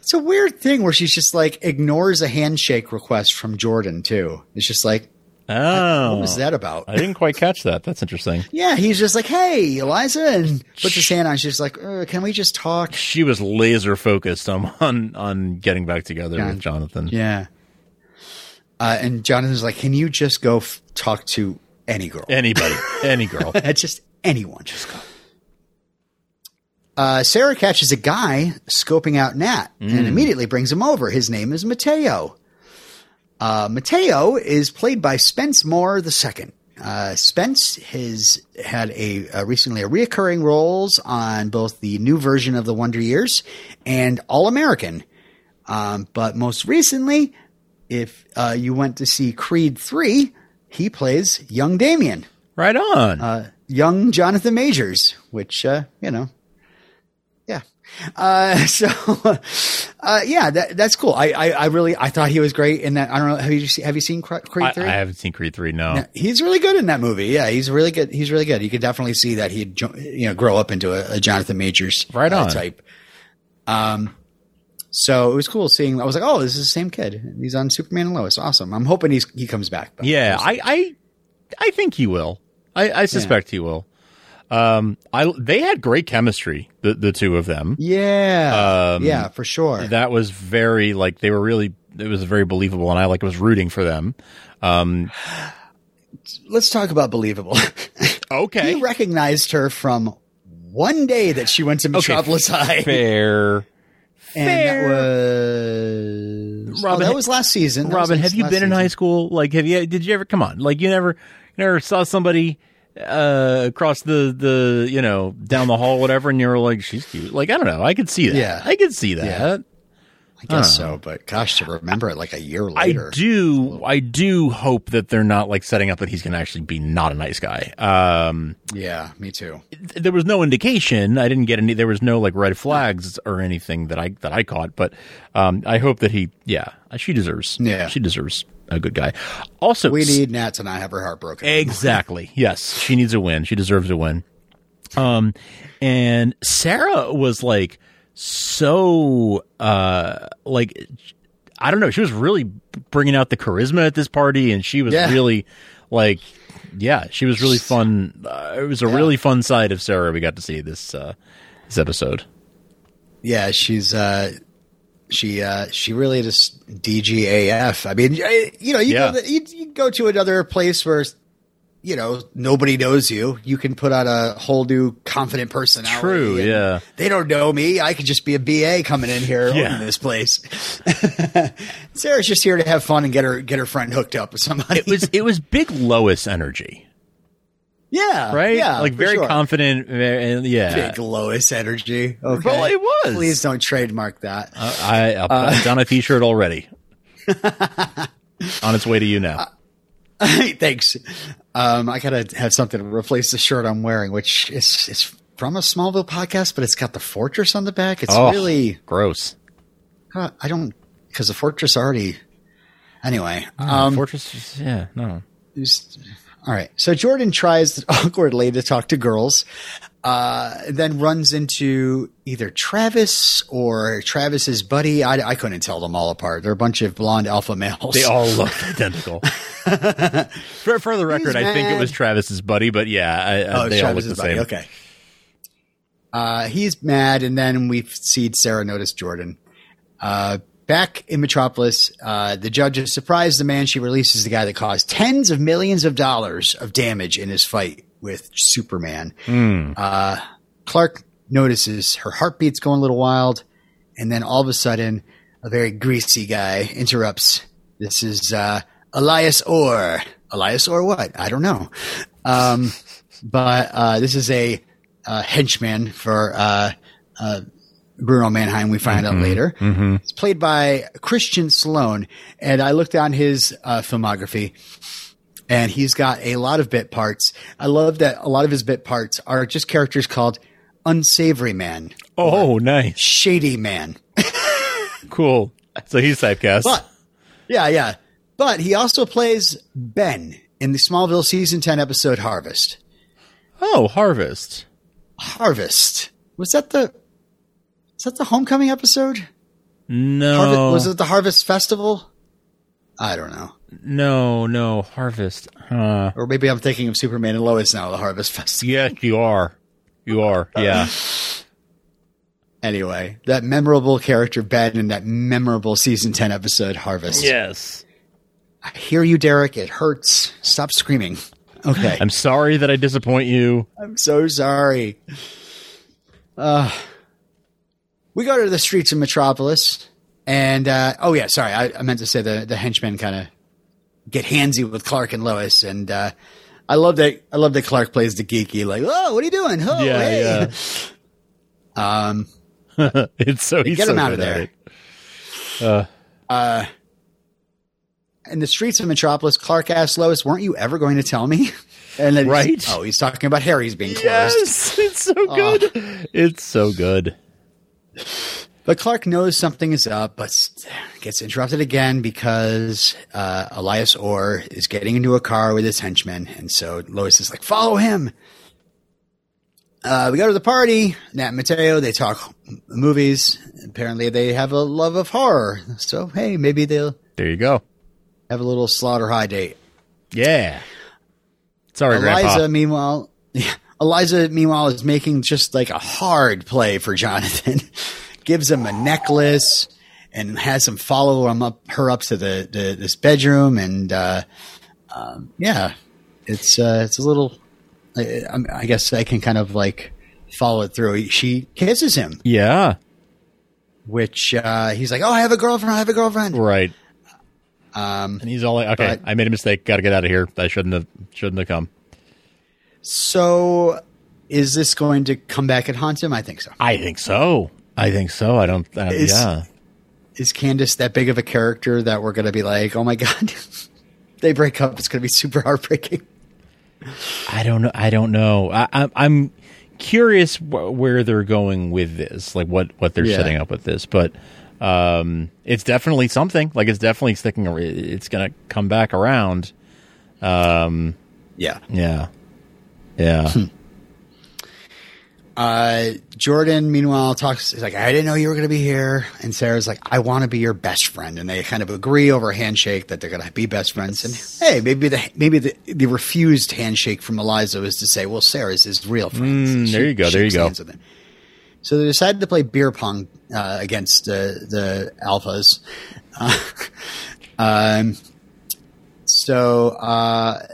It's a weird thing where she's just like ignores a handshake request from Jordan too. It's just like, Oh. what was that about? I didn't quite catch that. That's interesting. Yeah, he's just like, "Hey, Eliza," and puts his hand on. She's like, uh, "Can we just talk?" She was laser focused on on, on getting back together Jon- with Jonathan. Yeah. Uh, and Jonathan's like, "Can you just go f- talk to any girl? Anybody, any girl. just anyone. Just go." Uh, Sarah catches a guy scoping out Nat and immediately brings him over. His name is Mateo. Uh, Mateo is played by Spence Moore II. Uh, Spence has had a uh, recently a reoccurring roles on both the new version of the Wonder Years and All American. Um, but most recently, if uh, you went to see Creed 3, he plays young Damien, Right on. uh, young Jonathan Majors, which, uh, you know, yeah. Uh, so, uh, yeah, that, that's cool. I, I, I really, I thought he was great in that. I don't know. Have you, se- have you seen Cre- Creed 3? I haven't seen Creed three. No. Yeah, he's really good in that movie. Yeah, he's really good. He's really good. You could definitely see that he'd you know grow up into a, a Jonathan Majors Right uh, on. type. Um, so it was cool seeing. I was like, oh, this is the same kid. He's on Superman and Lois. Awesome. I'm hoping he's he comes back. Yeah, I, I, I think he will. I, I suspect he will. Um, I they had great chemistry, the the two of them. yeah, Um, yeah, for sure. That was very like they were really. It was very believable, and I like was rooting for them. Um, Let's talk about believable. okay, he recognized her from one day that she went to Metropolis okay, High. Fair. And Fair. that was Robin. Oh, that was last season. That Robin, have you been season. in high school? Like, have you? Did you ever? Come on, like you never, you never saw somebody uh, across the the you know down the hall, whatever, and you were like, she's cute. Like, I don't know. I could see that. Yeah, I could see that. Yeah. I guess so, but gosh, to remember it like a year later. I do, I do hope that they're not like setting up that he's going to actually be not a nice guy. Um, yeah, me too. There was no indication. I didn't get any. There was no like red flags or anything that I that I caught. But um, I hope that he, yeah, she deserves. Yeah, she deserves a good guy. Also, we need Nat to not have her heart broken. Exactly. yes, she needs a win. She deserves a win. Um, and Sarah was like so uh like I don't know, she was really bringing out the charisma at this party and she was yeah. really like yeah, she was really fun. Uh, it was a yeah. really fun side of Sarah we got to see this uh this episode. Yeah, she's uh she uh she really just DGAF. I mean, you know, you, yeah. go, you, you go to another place where you know, nobody knows you. You can put on a whole new confident personality. True, yeah. They don't know me. I could just be a BA coming in here yeah. in this place. Sarah's just here to have fun and get her get her friend hooked up with somebody. It was it was big Lois energy. Yeah, right. Yeah, like very sure. confident. Yeah, big Lois energy. Okay, well, it was. Please don't trademark that. Uh, I I'll uh, put on a T-shirt already. on its way to you now. Uh, Thanks. Um, I gotta have something to replace the shirt I'm wearing, which is is from a Smallville podcast, but it's got the fortress on the back. It's oh, really gross. Uh, I don't because the fortress already. Anyway, um, fortress. Yeah, no. All right. So Jordan tries awkwardly to talk to girls, uh, then runs into either Travis or Travis's buddy. I, I, couldn't tell them all apart. They're a bunch of blonde alpha males. They all look identical. for, for, the record, I think it was Travis's buddy, but yeah, I, oh, they all look the buddy. same. Okay. Uh, he's mad, and then we see Sarah notice Jordan. Uh, Back in Metropolis, uh, the judge is surprised the man she releases the guy that caused tens of millions of dollars of damage in his fight with Superman. Mm. Uh, Clark notices her heartbeat's going a little wild, and then all of a sudden, a very greasy guy interrupts. This is uh, Elias Orr. Elias Orr what? I don't know. Um, but uh, this is a uh, henchman for uh, Bruno Mannheim, we find mm-hmm. out later. Mm-hmm. It's played by Christian Sloan. And I looked on his uh, filmography and he's got a lot of bit parts. I love that a lot of his bit parts are just characters called Unsavory Man. Oh, nice. Shady Man. cool. So he's typecast. But, yeah, yeah. But he also plays Ben in the Smallville season 10 episode Harvest. Oh, Harvest. Harvest. Was that the is that the homecoming episode? No. Harvest, was it the Harvest Festival? I don't know. No, no, Harvest. Huh. Or maybe I'm thinking of Superman and Lois now, the Harvest Festival. Yeah, you are. You are. Yeah. anyway, that memorable character Ben in that memorable season 10 episode Harvest. Yes. I hear you, Derek. It hurts. Stop screaming. Okay. I'm sorry that I disappoint you. I'm so sorry. Uh, we go to the streets of Metropolis, and uh, oh yeah, sorry, I, I, meant to say the the henchmen kind of get handsy with Clark and Lois, and uh, I love that. I love that Clark plays the geeky, like, oh, what are you doing? Oh, yeah, hey. yeah. Um, it's so get him so out of there. Uh, uh, in the streets of Metropolis, Clark asks Lois, "Weren't you ever going to tell me?" And then right? oh, he's talking about Harry's being closed. Yes, it's so good. Oh. It's so good. But Clark knows something is up, but gets interrupted again because uh, Elias Orr is getting into a car with his henchmen. And so Lois is like, follow him. Uh, we go to the party. Nat and Mateo, they talk movies. Apparently, they have a love of horror. So, hey, maybe they'll. There you go. Have a little slaughter high date. Yeah. Sorry, Eliza, Grandpa. meanwhile. Yeah, Eliza, meanwhile, is making just like a hard play for Jonathan. Gives him a necklace and has him follow him up, her up to the, the this bedroom, and uh, um, yeah, it's uh, it's a little. I, I, guess I can kind of like follow it through. She kisses him, Yeah. which uh, he's like, "Oh, I have a girlfriend. I have a girlfriend." Right. Um, And he's all like, "Okay, But- I made a mistake. Got to get out of here. I shouldn't have. Shouldn't have come." So, is this going to come back and haunt him? I think so. I think so. I think so. I don't. Is- yeah. Is Candace that big of a character that we're going to be like, "Oh my god, they break up. It's going to be super heartbreaking." I don't know. I don't know. I, I'm curious wh- where they're going with this, like what what they're Yeah. setting up with this. But um, it's definitely something. Like it's definitely sticking. It's going to come back around. Um, Yeah. yeah, yeah. Uh, Jordan, meanwhile, talks. He's like, "I didn't know you were going to be here," and Sarah's like, "I want to be your best friend," and they kind of agree over a handshake that they're going to be best friends. And hey, maybe the maybe the, the refused handshake from Eliza was to say, "Well, Sarah's his real friend." Mm, there you go, there you go. with him. So they decided to play beer pong uh, against uh, the alphas. Uh, um, so uh,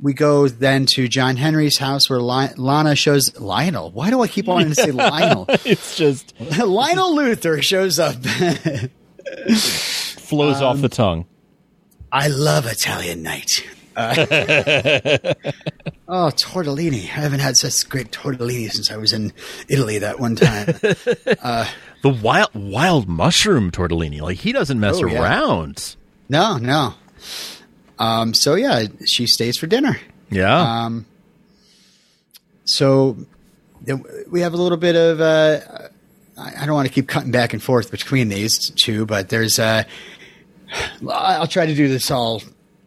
we go then to John Henry's house where Lana shows Lionel. Why do I keep wanting to say Lionel? it's just Lionel Luthor shows up. flows off Um, the tongue. I love Italian night. Uh, oh, tortellini! I haven't had such great tortellini since I was in Italy that one time. The wild wild mushroom tortellini. Like he doesn't mess Oh, yeah. around. no, no. Um, so yeah, she stays for dinner. Yeah. Um, so we have a little bit of. Uh, I don't want to keep cutting back and forth between these two, but there's. Uh, I'll try to do this all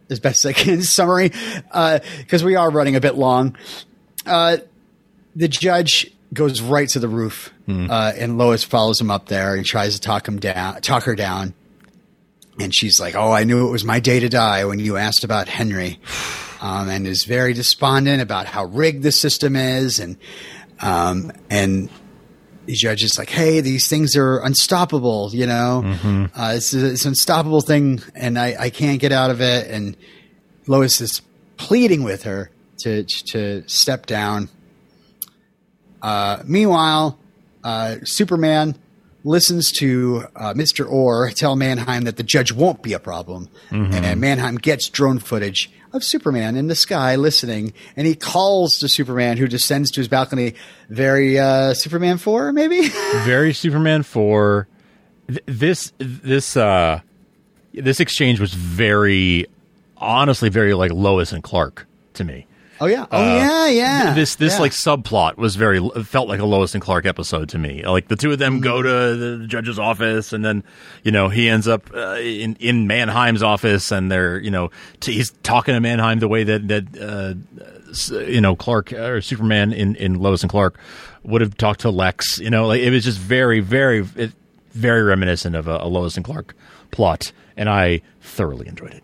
as best I can. Summary, because we are running a bit long. Uh, the judge goes right to the roof, uh, and Lois follows him up there and tries to talk him down, talk her down. And she's like, "Oh, I knew it was my day to die when you asked about Henry," um, and is very despondent about how rigged the system is, and um, and the judge is like, "Hey, these things are unstoppable. You know, uh, it's it's an unstoppable thing, and I, I can't get out of it." And Lois is pleading with her to to step down. Uh, meanwhile, uh, Superman listens to uh, Mr. Orr tell Mannheim that the judge won't be a problem, and Mannheim gets drone footage of Superman in the sky listening, and he calls to Superman, who descends to his balcony. Very uh, Superman four, maybe. very Superman four. Th- This this uh this exchange was very honestly very like Lois and Clark to me. Oh yeah, oh yeah, yeah. This this Yeah. like subplot was very felt like a Lois and Clark episode to me. Like the two of them go to the judge's office, and then you know he ends up uh, in in Mannheim's office, and they're you know t- he's talking to Mannheim the way that that uh, you know Clark or Superman in in Lois and Clark would have talked to Lex. You know, like it was just very very it, very reminiscent of a, a Lois and Clark plot, and I thoroughly enjoyed it.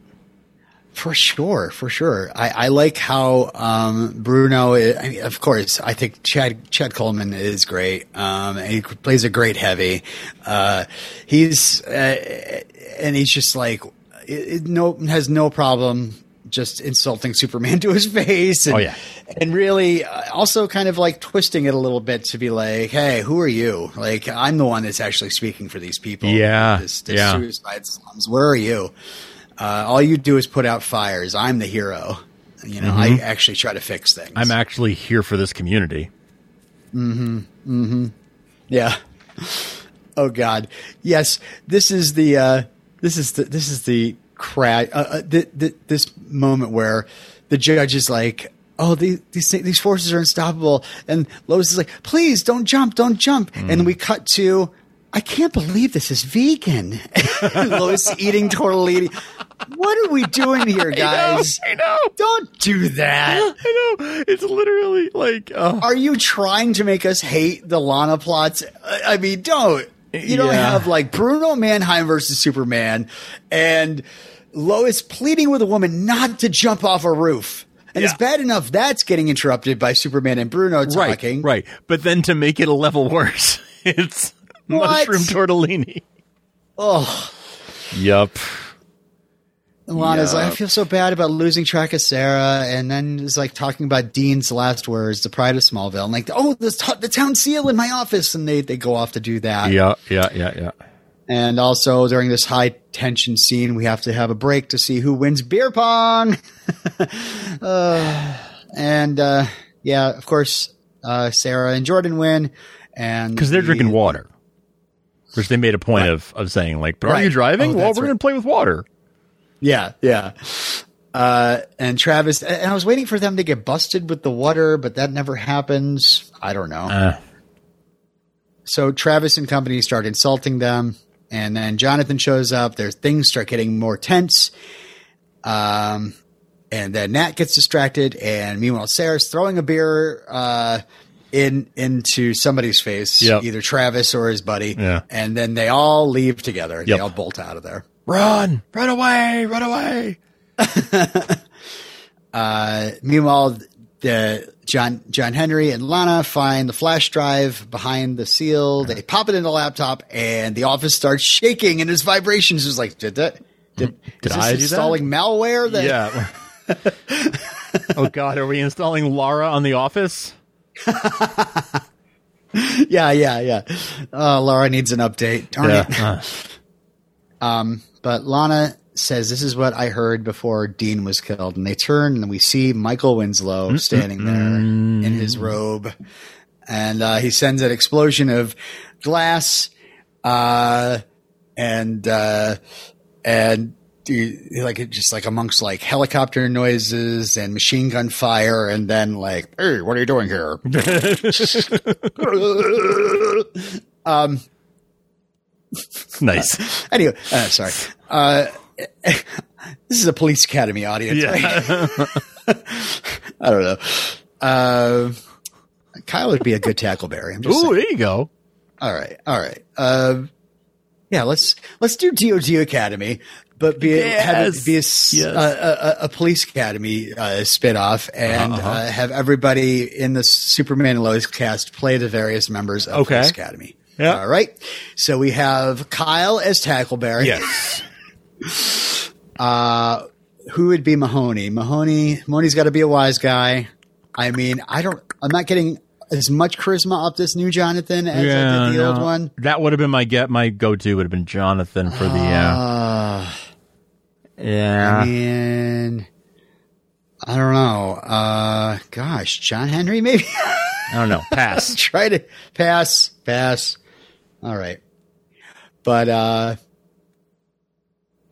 For sure, for sure. I, I like how um, Bruno. I mean, of course, I think Chad Chad Coleman is great. Um, and he plays a great heavy. Uh, he's uh, and he's just like it, it no has no problem just insulting Superman to his face. And, Oh, yeah. and really uh, also kind of like twisting it a little bit to be like, hey, who are you? Like I'm the one that's actually speaking for these people. Yeah, this, this yeah. suicide slums. Where are you? Uh, all you do is put out fires. I'm the hero. You know, I actually try to fix things. Mm-hmm. I'm actually here for this community. Mm-hmm. Mm-hmm. Yeah. Oh God. Yes. This is the. Uh, this is the. This is the crash. Uh, uh, th- th- this moment where the judge is like. Oh, these these these forces are unstoppable, and Lois is like, "Please don't jump, don't jump." And we cut to, I can't believe this is vegan. Lois eating tortellini. What are we doing here, guys? I know. Don't do that. I know. It's literally like, oh, Are you trying to make us hate the Lana plots? I I mean, don't. You don't Yeah. have like Bruno Mannheim versus Superman and Lois pleading with a woman not to jump off a roof. And it's bad enough that's getting interrupted by Superman and Bruno right, talking. right. But then to make it a level worse, it's What? mushroom tortellini. Oh, Yup. Lana's yeah. like, I feel so bad about losing track of Sarah, and then is like talking about Dean's last words, the pride of Smallville, and like, oh, the, t- the town seal in my office, and they they go off to do that. Yeah, yeah, yeah, yeah. And also during this high tension scene, we have to have a break to see who wins beer pong. uh, and uh, yeah, of course, uh, Sarah and Jordan win, and because they're the, drinking water, which they made a point right. of of saying like, "But right. are you driving? Oh, well, we're right. going to play with water." Yeah, yeah. Uh, and Travis, and I was waiting for them to get busted with the water, but that never happens. I don't know. Uh. So Travis and company start insulting them, and then Jonathan shows up. Their things start getting more tense. Um, and then Nat gets distracted, and meanwhile Sarah's throwing a beer uh, in into somebody's face, yep. either Travis or his buddy. Yeah. And then they all leave together. Yep. They all bolt out of there. Run! Run away! Run away! uh, meanwhile, the John John Henry and Lana find the flash drive behind the seal. They pop it in the laptop, and the office starts shaking, and there's vibrations. It's like, did that? Did, did I installing that? malware? That- yeah. oh God, are we installing Lara on the Office? yeah, yeah, yeah. Uh, Lara needs an update. Darn yeah. it. Uh. Um, but Lana says, This is what I heard before Dean was killed. And they turn and we see Michael Winslow mm-hmm. standing there in his robe. And uh, he sends an explosion of glass uh, and uh, and like just like amongst like helicopter noises and machine gun fire and then like hey what are you doing here um nice anyway uh, sorry uh this is a police academy audience yeah. right? i don't know uh kyle would be a good tackleberry oh there you go all right all right uh yeah, let's let's do DoD Academy but be yes. have it be a, yes. a, a, a, police academy uh, spinoff and uh-huh. uh, have everybody in the Superman and Lois cast play the various members of okay. police academy. Yeah. All right. So we have Kyle as Tackleberry. Yes. Uh, who would be Mahoney? Mahoney. Mahoney's got to be a wise guy. I mean, I don't. I'm not getting as much charisma up this new Jonathan as yeah, I did the no. old one. That would have been my get. My go to would have been Jonathan for the. Uh, uh yeah. I mean, I don't know. Uh, gosh, John Henry, maybe? I don't know. Pass. Try to pass, pass. All right. But, uh,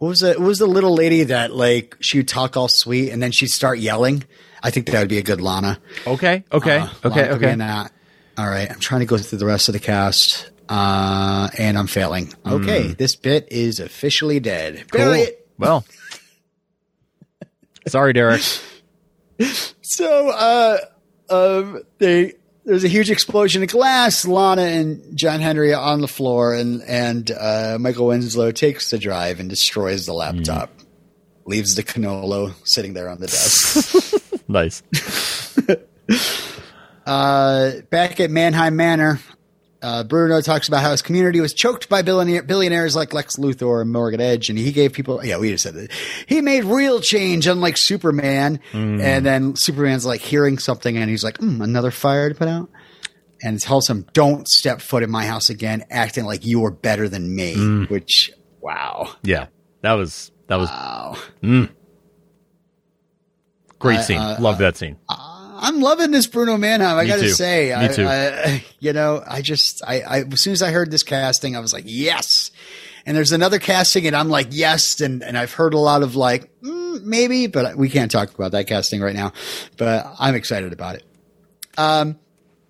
what was it? Was the little lady that like she would talk all sweet and then she'd start yelling? I think that would be a good Lana. Okay. Okay. Uh, okay. okay. That. All right. I'm trying to go through the rest of the cast. Uh, and I'm failing. Okay. Mm. This bit is officially dead. Cool. Well, sorry, Derek. So, uh, um, they there's a huge explosion of glass. Lana and John Henry are on the floor, and and uh, Michael Winslow takes the drive and destroys the laptop. Mm. Leaves the Canolo sitting there on the desk. nice. uh, back at Mannheim Manor, uh, Bruno talks about how his community was choked by billionaire, billionaires like Lex Luthor and Morgan Edge, and he gave people. Yeah, we just said that he made real change, unlike Superman. Mm. And then Superman's like hearing something, and he's like, mm, "Another fire to put out." And tells him, "Don't step foot in my house again, acting like you are better than me." Mm. Which, wow, yeah, that was that was wow. Mm. Great scene. Uh, Love that scene. I'm loving this Bruno Mannheim. I got to say, I. I, you know, I just, I, I, as soon as I heard this casting, I was like, yes. And there's another casting, and I'm like, yes. And and I've heard a lot of like, mm, maybe, but we can't talk about that casting right now. But I'm excited about it. Um,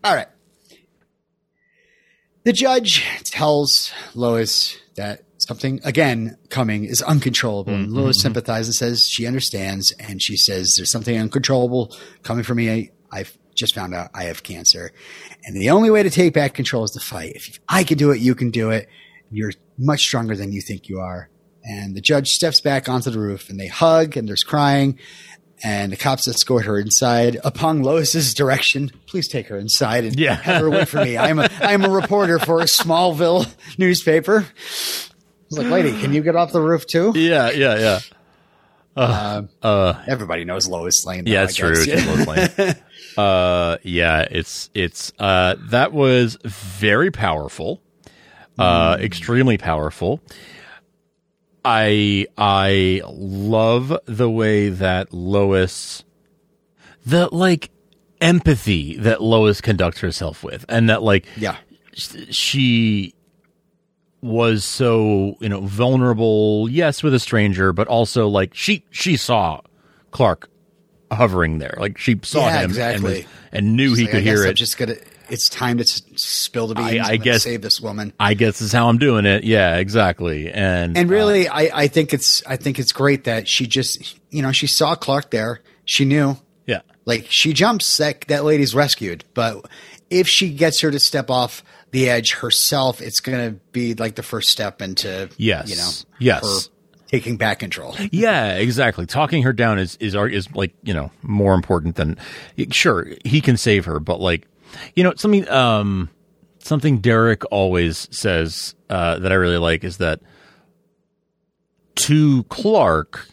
all right. The judge tells Lois that something again coming is uncontrollable. Mm-hmm. And Lois mm-hmm. sympathizes and says she understands, and she says there's something uncontrollable coming for me. I, I've just found out I have cancer, and the only way to take back control is to fight. If I can do it, you can do it. You're much stronger than you think you are. And the judge steps back onto the roof, and they hug, and there's crying. And the cops escort her inside upon Lois's direction. Please take her inside and yeah. have her wait for me. I'm a I'm a reporter for a Smallville newspaper was like, lady, can you get off the roof too? Yeah, yeah, yeah. Uh, uh, everybody knows Lois Lane. Though, yeah, it's true. It's Lois Lane. uh, yeah, it's it's uh, that was very powerful, uh, mm. extremely powerful. I I love the way that Lois, the like empathy that Lois conducts herself with, and that like yeah, she was so you know vulnerable. Yes, with a stranger, but also like she she saw Clark hovering there, like she saw yeah, him exactly. and, and knew She's he like, could hear it. I'm just gonna it's time to spill the beans. I, I guess save this woman. I guess is how I'm doing it. Yeah, exactly. And and really, uh, I I think it's I think it's great that she just you know she saw Clark there. She knew. Yeah. Like she jumps that that lady's rescued, but if she gets her to step off the edge herself, it's going to be like the first step into yes, you know, yes. taking back control. yeah, exactly. Talking her down is is is like you know more important than sure he can save her, but like you know, something um, something Derek always says uh, that I really like is that to Clark,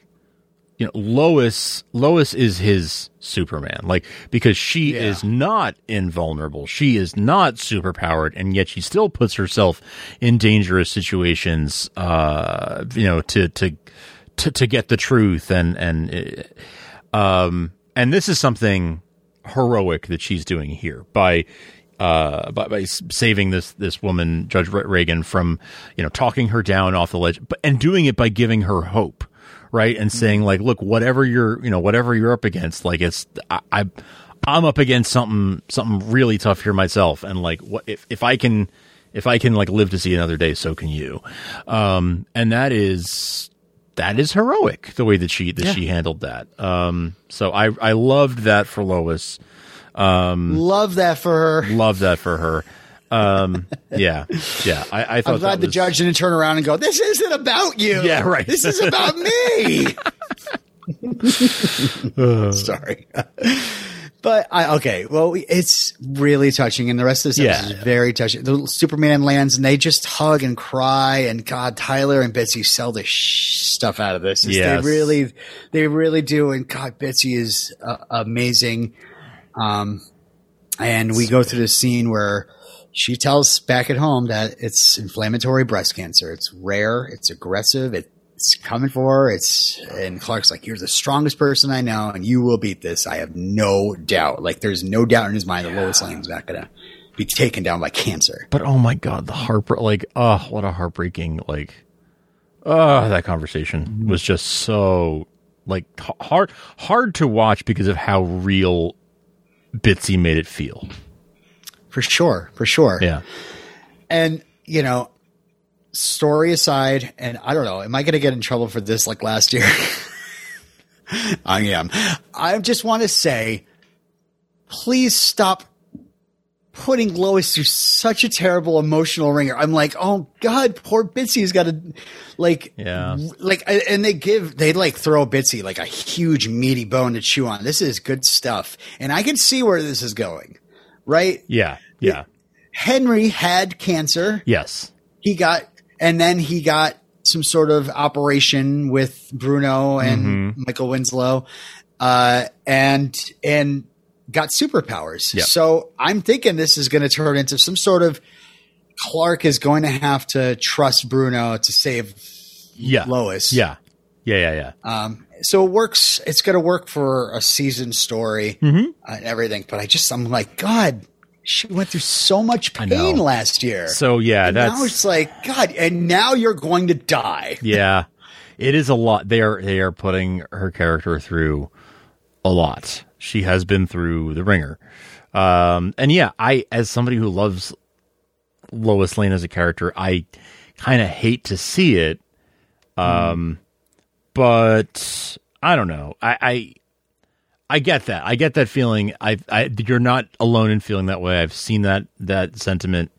you know, Lois Lois is his Superman, like because she yeah. is not invulnerable, she is not superpowered, and yet she still puts herself in dangerous situations, uh, you know, to to to, to get the truth and and uh, um and this is something heroic that she's doing here by uh, by, by, saving this this woman, Judge Reagan, from you know talking her down off the ledge, but and doing it by giving her hope, right, and saying like, look, whatever you're you know whatever you're up against, like it's I, I I'm up against something something really tough here myself, and like what if if I can if I can like live to see another day, so can you, um, and that is that is heroic the way that she that yeah. she handled that. Um, so I I loved that for Lois. Um, love that for her. Love that for her. Um, yeah, yeah. I, I thought I'm glad the was... judge didn't turn around and go, "This isn't about you." Yeah, right. This is about me. Sorry. But I okay, well, it's really touching, and the rest of this yeah. is very touching. The Superman lands, and they just hug and cry, and God, Tyler and Bitsie sell the sh- stuff out of this. Yes. They really, they really do, and God, Bitsie is uh, amazing. Um, and we go through the scene where she tells back at home that it's inflammatory breast cancer. It's rare, it's aggressive, it's coming for her. It's and Clark's like, "You're the strongest person I know, and you will beat this. I have no doubt. Like, there's no doubt in his mind that Lois Lane's not gonna be taken down by cancer." But oh my god, the heart like, oh, what a heartbreaking like, oh, that conversation was just so like hard hard to watch because of how real Bitsie made it feel. For sure, for sure. Yeah, and you know, story aside, and I don't know, am I going to get in trouble for this like last year? I am. I just want to say, please stop putting Lois through such a terrible emotional wringer. I'm like, oh god, poor Bitsie's got to like, yeah, like, and they give they like throw Bitsie like a huge meaty bone to chew on. This is good stuff, and I can see where this is going, right? Yeah, yeah. Henry had cancer. Yes. He got and then he got some sort of operation with Bruno and mm-hmm. Michael Winslow, uh, and and got superpowers. Yep. So I'm thinking this is going to turn into some sort of Clark is going to have to trust Bruno to save yeah. Lois. Yeah, yeah, yeah, yeah. Um, so it works. It's going to work for a season story mm-hmm. and everything. But I just I'm like God she went through so much pain last year. So yeah, and that's now it's like God, and now you're going to die. yeah, it is a lot. They are they are putting her character through a lot. She has been through the wringer, um, and yeah, I as somebody who loves Lois Lane as a character, I kind of hate to see it. Um, mm. But I don't know. I, I I get that. I get that feeling. I, I, you're not alone in feeling that way. I've seen that that sentiment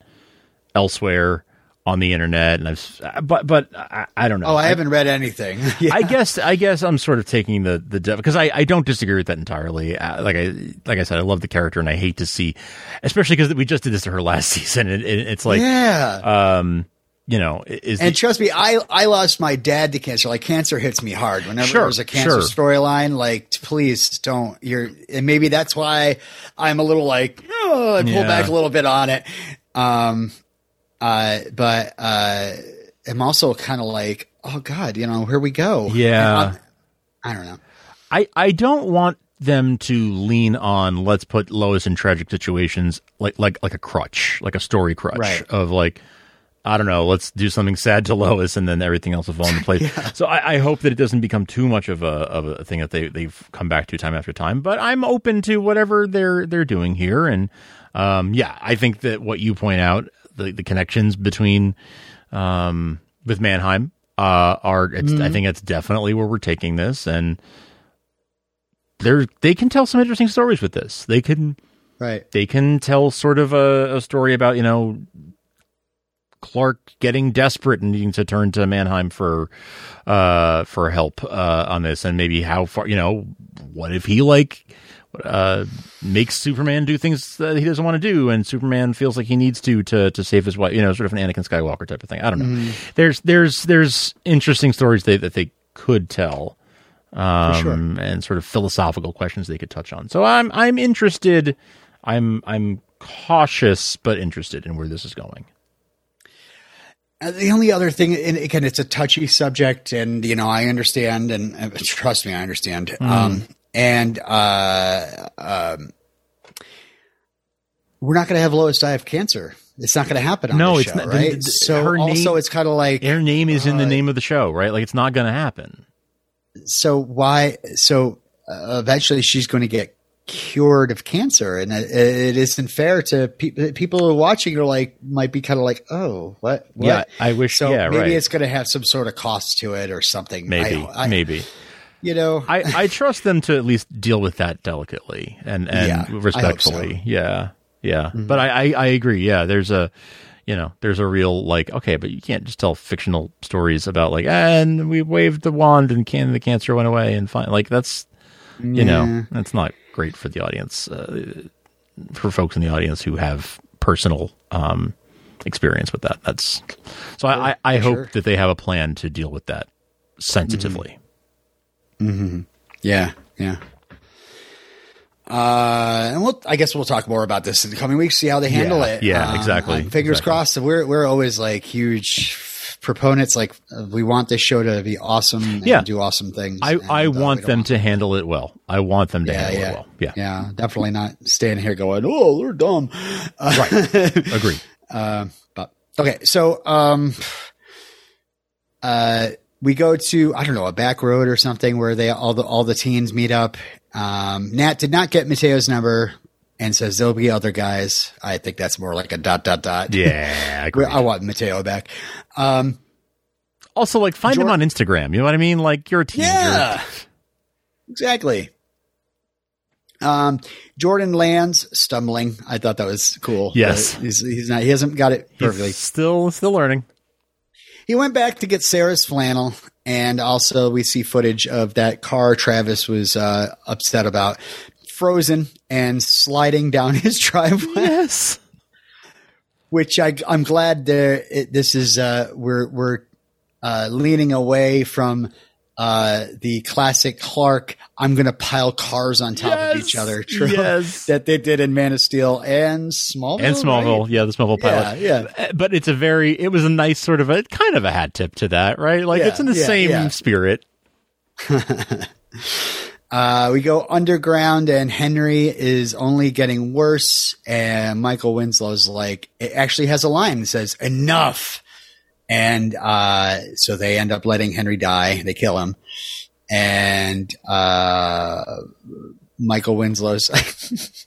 elsewhere on the internet, and I've, but but I, I don't know. Oh, I, I haven't read anything. yeah. I guess I guess I'm sort of taking the the because I, I don't disagree with that entirely. Uh, like I like I said, I love the character, and I hate to see, especially because we just did this to her last season. And it, it's like yeah. Um, you know, is and the, trust me, I I lost my dad to cancer. Like cancer hits me hard whenever sure, there's a cancer sure. storyline. Like, please don't. You're and maybe that's why I'm a little like oh, I pull yeah. back a little bit on it. Um, uh, but uh, I'm also kind of like, oh God, you know, here we go. Yeah, I don't know. I I don't want them to lean on let's put Lois in tragic situations like like like a crutch, like a story crutch right. of like I don't know, let's do something sad to Lois and then everything else will fall into place. yeah. So I, I, hope that it doesn't become too much of a of a thing that they they've come back to time after time. But I'm open to whatever they're they're doing here, and um, yeah, I think that what you point out, the the connections between um, with Mannheim uh, are mm-hmm. I think that's definitely where we're taking this, and they they can tell some interesting stories with this. They can right. They can tell sort of a, a story about you know Clark getting desperate and needing to turn to Mannheim for uh, for help uh, on this, and maybe how far you know what if he like uh, makes Superman do things that he doesn't want to do, and Superman feels like he needs to to to save his wife, you know, sort of an Anakin Skywalker type of thing. I don't know. Mm. There's there's there's interesting stories they, that they could tell. Um, sure. and sort of philosophical questions they could touch on. So I'm I'm interested. I'm I'm cautious but interested in where this is going. Uh, the only other thing, and again, it's a touchy subject, and you know, I understand, and uh, trust me, I understand. Mm. Um, and uh, um, we're not going to have Lois die of cancer. It's not going to happen on no, it's show, not, right? The, the, so her also, name, it's kind of like her name is in the uh, name of the show, right? Like it's not going to happen. So why? So uh, eventually, she's going to get cured of cancer, and it, it isn't fair to pe- people who are watching. Are like might be kind of like, oh, what? what? Yeah, I wish. So yeah, maybe right. it's going to have some sort of cost to it or something. Maybe, I, I, maybe. You know, I, I trust them to at least deal with that delicately and and yeah, respectfully. So. Yeah, yeah. Mm-hmm. But I, I I agree. Yeah, there's a you know, there's a real like, okay, but you can't just tell fictional stories about like, and we waved the wand and can the cancer went away and fine. Like that's, you yeah. know, that's not great for the audience, uh, for folks in the audience who have personal um, experience with that. That's so. I, I, I hope sure. that they have a plan to deal with that sensitively. Mm-hmm. mm-hmm. Yeah, yeah. Uh, and we'll, I guess we'll talk more about this in the coming weeks. See how they handle yeah, it. Yeah, um, exactly. fingers exactly. crossed. We're we're always like huge proponents like we want this show to be awesome yeah. do awesome things. I, I uh, want them to handle it well. I want them to yeah, handle yeah. it well. Yeah. Yeah. Definitely not standing here going, Oh, they're dumb. Uh, right. Agree. Uh, but okay. So, um, uh, we go to, I don't know, a back road or something where they, all the, all the teens meet up. Um, Nat did not get Mateo's number and says there'll be other guys. I think that's more like a dot dot dot. Yeah, I, I want Mateo back. Um, also, like find Jordan, him on Instagram. You know what I mean? Like you're a teenager. Yeah, exactly. Um, Jordan lands stumbling. I thought that was cool. Yes, he's, he's not. He hasn't got it perfectly. He's still still learning. He went back to get Sarah's flannel, and also we see footage of that car Travis was uh, upset about frozen and sliding down his driveway. Yes. Which I, I'm glad there. It, this is uh, we're we're uh, leaning away from uh, the classic Clark. I'm going to pile cars on top yes, of each other. Trope yes. that they did in Man of Steel and Smallville. And Smallville, right? yeah, the Smallville pilot. Yeah, yeah, uh, But it's a very. It was a nice sort of a kind of a hat tip to that, right? Like yeah, it's in the yeah, same yeah. spirit. Uh, we go underground, and Henry is only getting worse. And Michael Winslow's like, it actually has a line that says, "Enough." And uh, so they end up letting Henry die. They kill him, and uh, Michael Winslow's.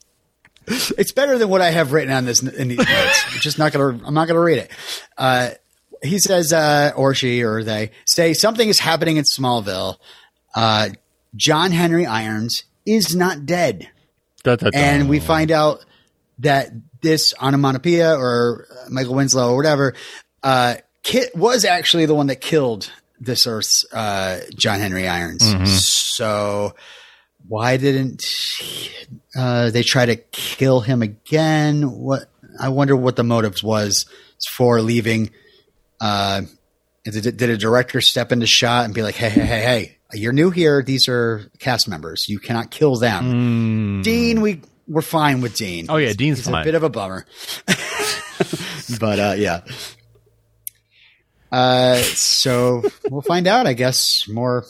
it's better than what I have written on this in these notes. I'm just not gonna. I'm not gonna read it. Uh, he says, uh, or she, or they say something is happening in Smallville. Uh, John Henry Irons is not dead. Da, da, da. And we find out that this onomatopoeia or Michael Winslow or whatever, uh, Kit was actually the one that killed this Earth's uh, John Henry Irons. Mm-hmm. So why didn't uh, they try to kill him again? What I wonder what the motives was for leaving Uh, did, did a director step into shot and be like, "Hey, hey, hey, hey, you're new here. These are cast members. You cannot kill them." Mm. Dean, we we're fine with Dean. Oh yeah, Dean's He's fine. a bit of a bummer, but uh, yeah. Uh, so we'll find out. I guess more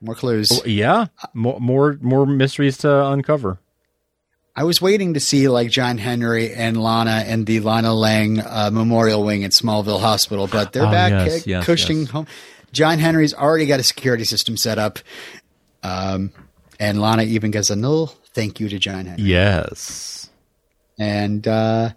more clues. Oh, yeah, more more more mysteries to uncover. I was waiting to see like John Henry and Lana and the Lana Lang uh, Memorial Wing at Smallville Hospital, but they're Oh, back yes, uh, yes, cushioning yes. home. John Henry's already got a security system set up, um, and Lana even gets a no thank you to John Henry. Yes. And uh,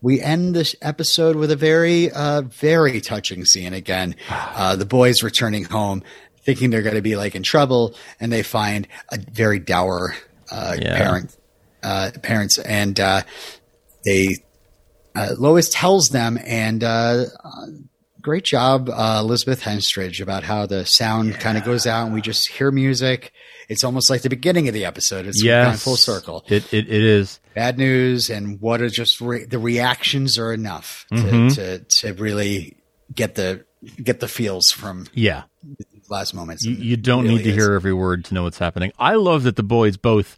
we end this episode with a very, uh, very touching scene again. Uh, the boys returning home, thinking they're going to be like in trouble, and they find a very dour uh, Yeah. parent, uh, parents, and uh, they. Uh, Lois tells them, and great job, uh, Elizabeth Henstridge, about how the sound kind of goes out, and we just hear music. It's almost like the beginning of the episode. It's Yes. gone full circle It it, it is. bad news and what are just re- the reactions are enough to, Mm-hmm. to to really get the get the feels from Yeah. last moments. You, you don't It need to is. hear every word to know what's happening. I love that the boys both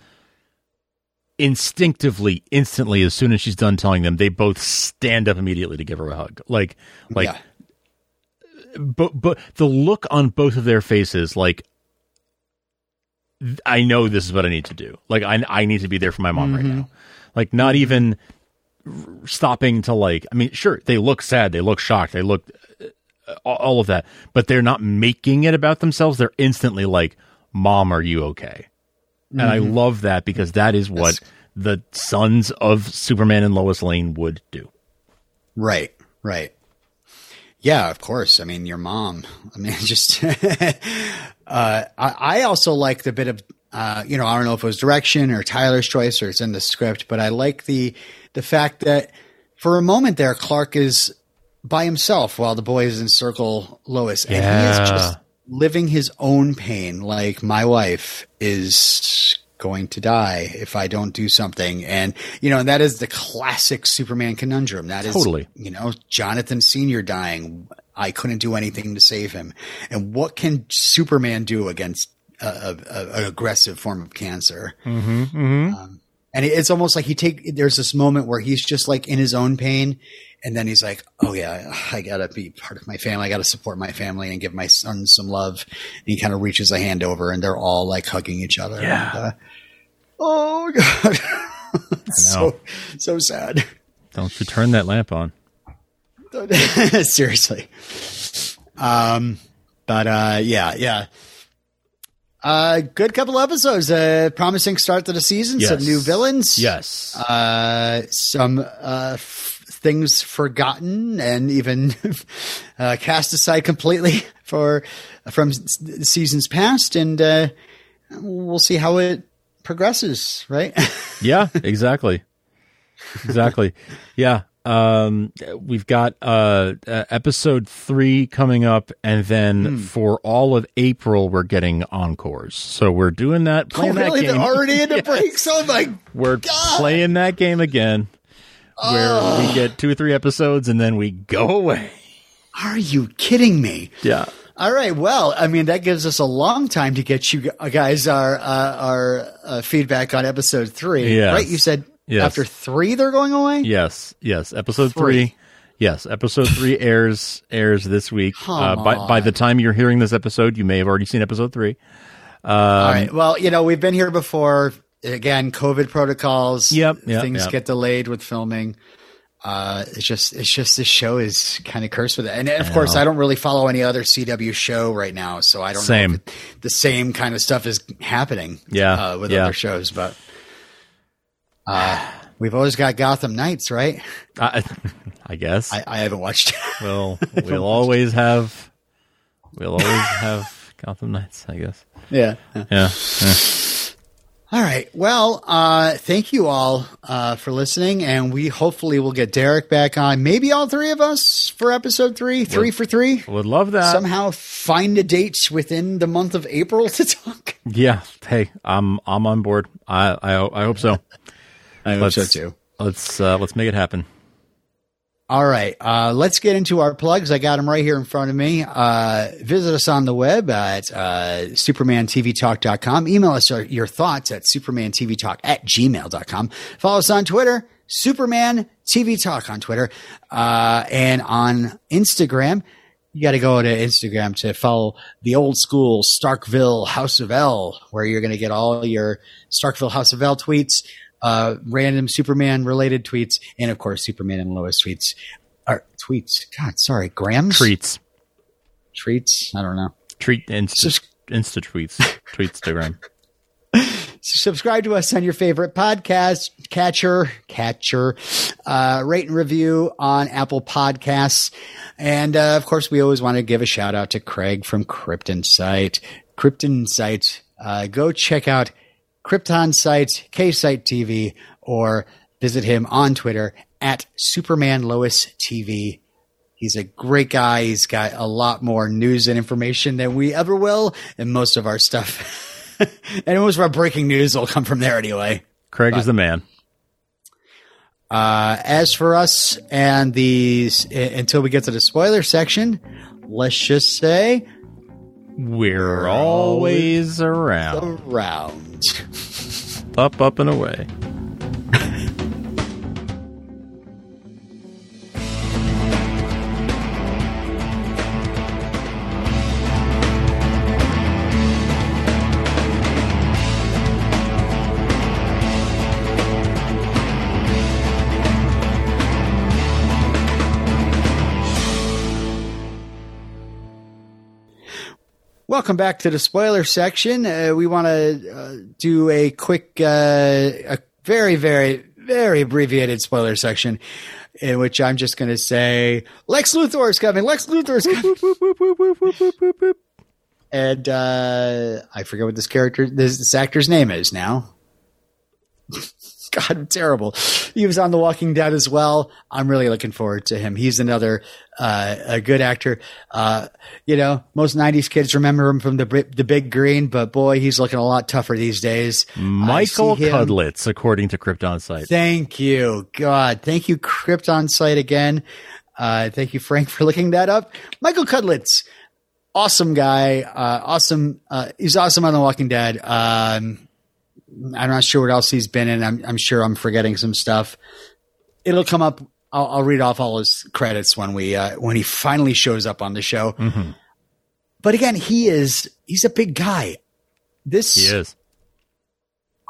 instinctively, instantly, as soon as she's done telling them, they both stand up immediately to give her a hug. Like, like, yeah. But but the look on both of their faces, like, I know this is what I need to do. Like, I I need to be there for my mom right mm-hmm. now. Like, not mm-hmm. even stopping to like. I mean, sure, they look sad, they look shocked, they look uh, all- of that, but they're not making it about themselves. They're instantly like, "Mom, are you okay?" And I mm-hmm. love that because that is what Yes. the sons of Superman and Lois Lane would do. Right, right. Yeah, of course. I mean, your mom. I mean, just. uh, I, I also like the bit of, uh, you know, I don't know if it was direction or Tyler's choice or it's in the script, but I like the the fact that for a moment there, Clark is by himself while the boys encircle Lois, and he is just living his own pain. Like my wife is going to die if I don't do something. And, you know, and that is the classic Superman conundrum. That is, Totally. you know, Jonathan Sr. dying. I couldn't do anything to save him. And what can Superman do against a, a, a- an aggressive form of cancer? Um, and it's almost like he take, there's this moment where he's just like in his own pain. And then he's like, oh yeah, I gotta be part of my family. I gotta support my family and give my son some love. And he kind of reaches a hand over and they're all like hugging each other. Yeah. And, uh, oh God. So, so sad. Don't you turn that lamp on? Seriously. Um, but, uh, yeah, yeah. Uh, good couple episodes. Uh, promising start to the season. Some new villains. Yes. Uh, some, uh, f- things forgotten and even, uh, cast aside completely for, from s- seasons past. And, uh, we'll see how it progresses, right? yeah, exactly. Exactly. Yeah. Um, we've got uh, uh, episode three coming up, and then Hmm. for all of April, we're getting encores. So we're doing that. oh, Playing really? That game. They're already into Yes. breaks. Oh my We're playing that game again, where we get two or three episodes, and then we go away. Are you kidding me? Yeah. All right. Well, I mean, that gives us a long time to get you guys our uh, our uh, feedback on episode three. Yes. Right? You said Yes. after three they're going away. Yes, yes. Episode Three. three. Yes, episode three airs airs this week. Uh, by by the time you're hearing this episode, you may have already seen episode three. All right. Well, you know, we've been here before. Again, COVID protocols. Yep, yep, things yep. get delayed with filming. Uh, it's just, it's just this show is kind of cursed with it. And of course, I don't really follow any other CW show right now, so I don't Same. know if it- the same kind of stuff is happening. Yeah, uh, with yeah. other shows, but uh, we've always got Gotham Knights, right? I, I guess. I, I haven't watched. We'll we'll always have we'll always have Gotham Knights, I guess. yeah. Yeah. yeah. All right. Well, uh, thank you all uh, for listening, and we hopefully will get Derek back on. Maybe all three of us for episode three, three for three. Would love that. Somehow find a date within the month of April to talk. yeah. Hey, I'm I'm on board. I I, I hope so. I hope Let's- Let's uh let's make it happen. All right, uh, let's get into our plugs. I got them right here in front of me. Uh, visit us on the web at uh, supermantvtalk.com. Email us your thoughts at supermantvtalk at gmail.com. Follow us on Twitter, Superman TV Talk on Twitter, uh, and on Instagram. You got to go to Instagram to follow the old school Starkville House of El, where you're going to get all your Starkville House of El tweets uh, random Superman related tweets, and of course, Superman and Lois tweets. Or tweets. God, sorry. Grams? Treats. Treats? I don't know. Treat Insta, Sus- Insta tweets. Tweetstagram. Subscribe to us on your favorite podcast catcher, catcher, uh, rate and review on Apple Podcasts. And uh, of course, we always want to give a shout out to Craig from Krypton Site. Krypton Site. Uh, go check out Krypton Sites, K Site TV, or visit him on Twitter at Superman Lois TV. He's a great guy. He's got a lot more news and information than we ever will, and most of our stuff, and most of our breaking news will come from there anyway. Craig but, is the man. Uh, as for us and these, until we get to the spoiler section, let's just say we're always around. Around. up, up, and away. Welcome back to the spoiler section. Uh, we want to uh, do a quick, uh, a very, very, very abbreviated spoiler section in which I'm just going to say Lex Luthor is coming. Lex Luthor is coming. and uh, I forget what this character, this, this actor's name is now. God, terrible. He was on The Walking Dead as well. I'm really looking forward to him. He's another uh, a good actor. Uh, you know, most '90s kids remember him from the the Big Green, but boy, he's looking a lot tougher these days. Michael Cudlitz, according to Krypton Site. Thank you, God. Thank you, Krypton Site again. Uh, thank you, Frank, for looking that up. Michael Cudlitz, awesome guy. Uh, awesome. Uh, he's awesome on The Walking Dead. Um, I'm not sure what else he's been in. I'm, I'm sure I'm forgetting some stuff. It'll come up. I'll, I'll read off all his credits when we uh, when he finally shows up on the show. Mm-hmm. But again, he is he's a big guy. This he is.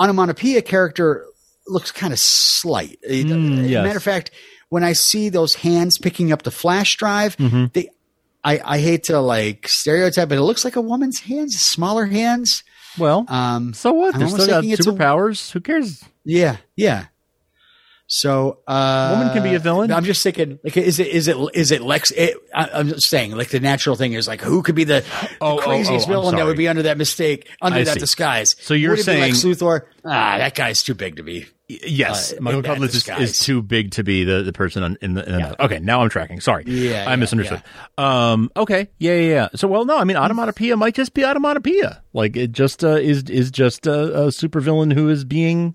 Onomatopoeia character looks kind of slight. Mm, yes. Matter of fact, when I see those hands picking up the flash drive, mm-hmm. they I, I hate to like stereotype, but it looks like a woman's hands, smaller hands. Well, um, so what? They're still got superpowers. A, Who cares? Yeah, yeah. So, uh, woman can be a villain. I'm just thinking, like, is it is it is it Lex? It, I, am just saying, like, the natural thing is like, who could be the, oh, the craziest oh, oh, villain that would be under that mistake, under I that see. disguise? So you're saying Lex Luthor? Ah, that guy's too big to be. Yes, uh, Michael Cudlitz is, is, too big to be the, the person in the. In yeah. the okay, now I'm tracking. Sorry, yeah, I misunderstood. Yeah. Um, okay, yeah, yeah, yeah. So, well, no, I mean, Onomatopoeia might just be Onomatopoeia. Like, it just uh, is is just a, a supervillain who is being,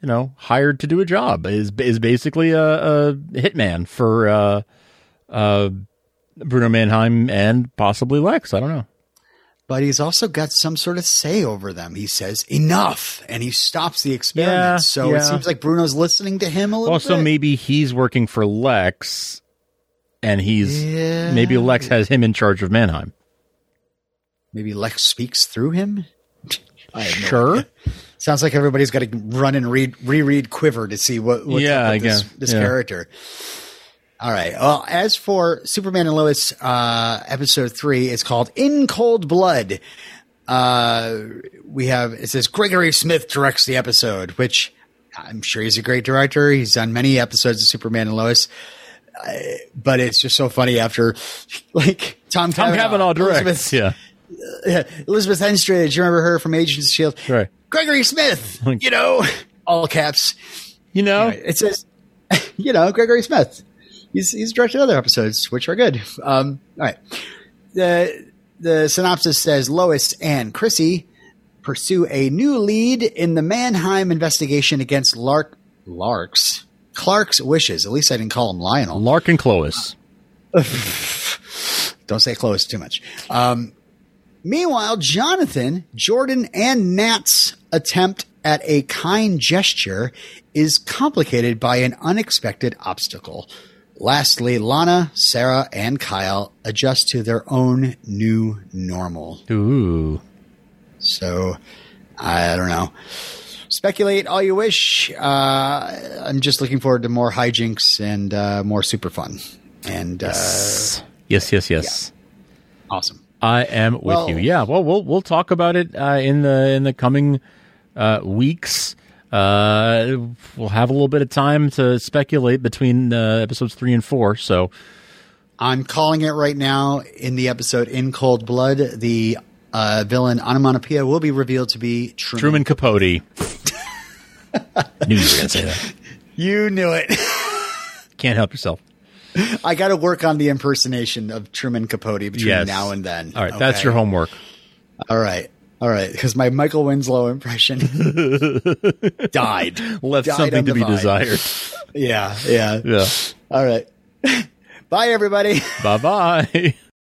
you know, hired to do a job. is is basically a, a hitman for uh, uh, Bruno Mannheim and possibly Lex. I don't know but he's also got some sort of say over them. He says enough, and he stops the experiment. Yeah, so yeah. it seems like Bruno's listening to him a little. Also, bit. maybe he's working for Lex, and he's yeah. maybe Lex has him in charge of Mannheim. Maybe Lex speaks through him. sure. Sounds like everybody's got to run and read reread Quiver to see what what's yeah, up this, this character. All right. Well, as for Superman and Lois, uh, episode three, it's called In Cold Blood. Uh, we have, it says Gregory Smith directs the episode, which I'm sure he's a great director. He's done many episodes of Superman and Lois. Uh, but it's just so funny after, like, Tom, Tom Cavanagh, Cavanagh directs. Yeah. Uh, Elizabeth Henstridge, you remember her from Agents of Shield? Right. Gregory Smith, you know, all caps. You know, anyway, it says, you know, Gregory Smith he's he's directed other episodes which are good. Um, all right, the the synopsis says Lois and Chrissy pursue a new lead in the Mannheim investigation against Lark Larks Clark's wishes. At least I didn't call him Lionel. Lark and Clois. Don't say Clois too much. Um, meanwhile, Jonathan, Jordan, and Nat's attempt at a kind gesture is complicated by an unexpected obstacle. Lastly, Lana, Sarah, and Kyle adjust to their own new normal. Ooh. So, I don't know. Speculate all you wish. Uh, I'm just looking forward to more hijinks and uh, more super fun. And uh, yes, yes, yes. yes. Yeah. Awesome. I am with well, you. Yeah. Well, we'll we'll talk about it uh, in the in the coming uh, weeks. Uh, we'll have a little bit of time to speculate between uh, episodes three and four. So I'm calling it right now in the episode in Cold Blood. The uh, villain Onomatopoeia will be revealed to be Truman, Truman Capote. knew you were going to say that. You knew it. Can't help yourself. I got to work on the impersonation of Truman Capote between yes. now and then. All right, okay? that's your homework. All right. All right, because my Michael Winslow impression died. Left died something to be vine. desired. Yeah, yeah. Yeah. All right. Bye, everybody. Bye bye.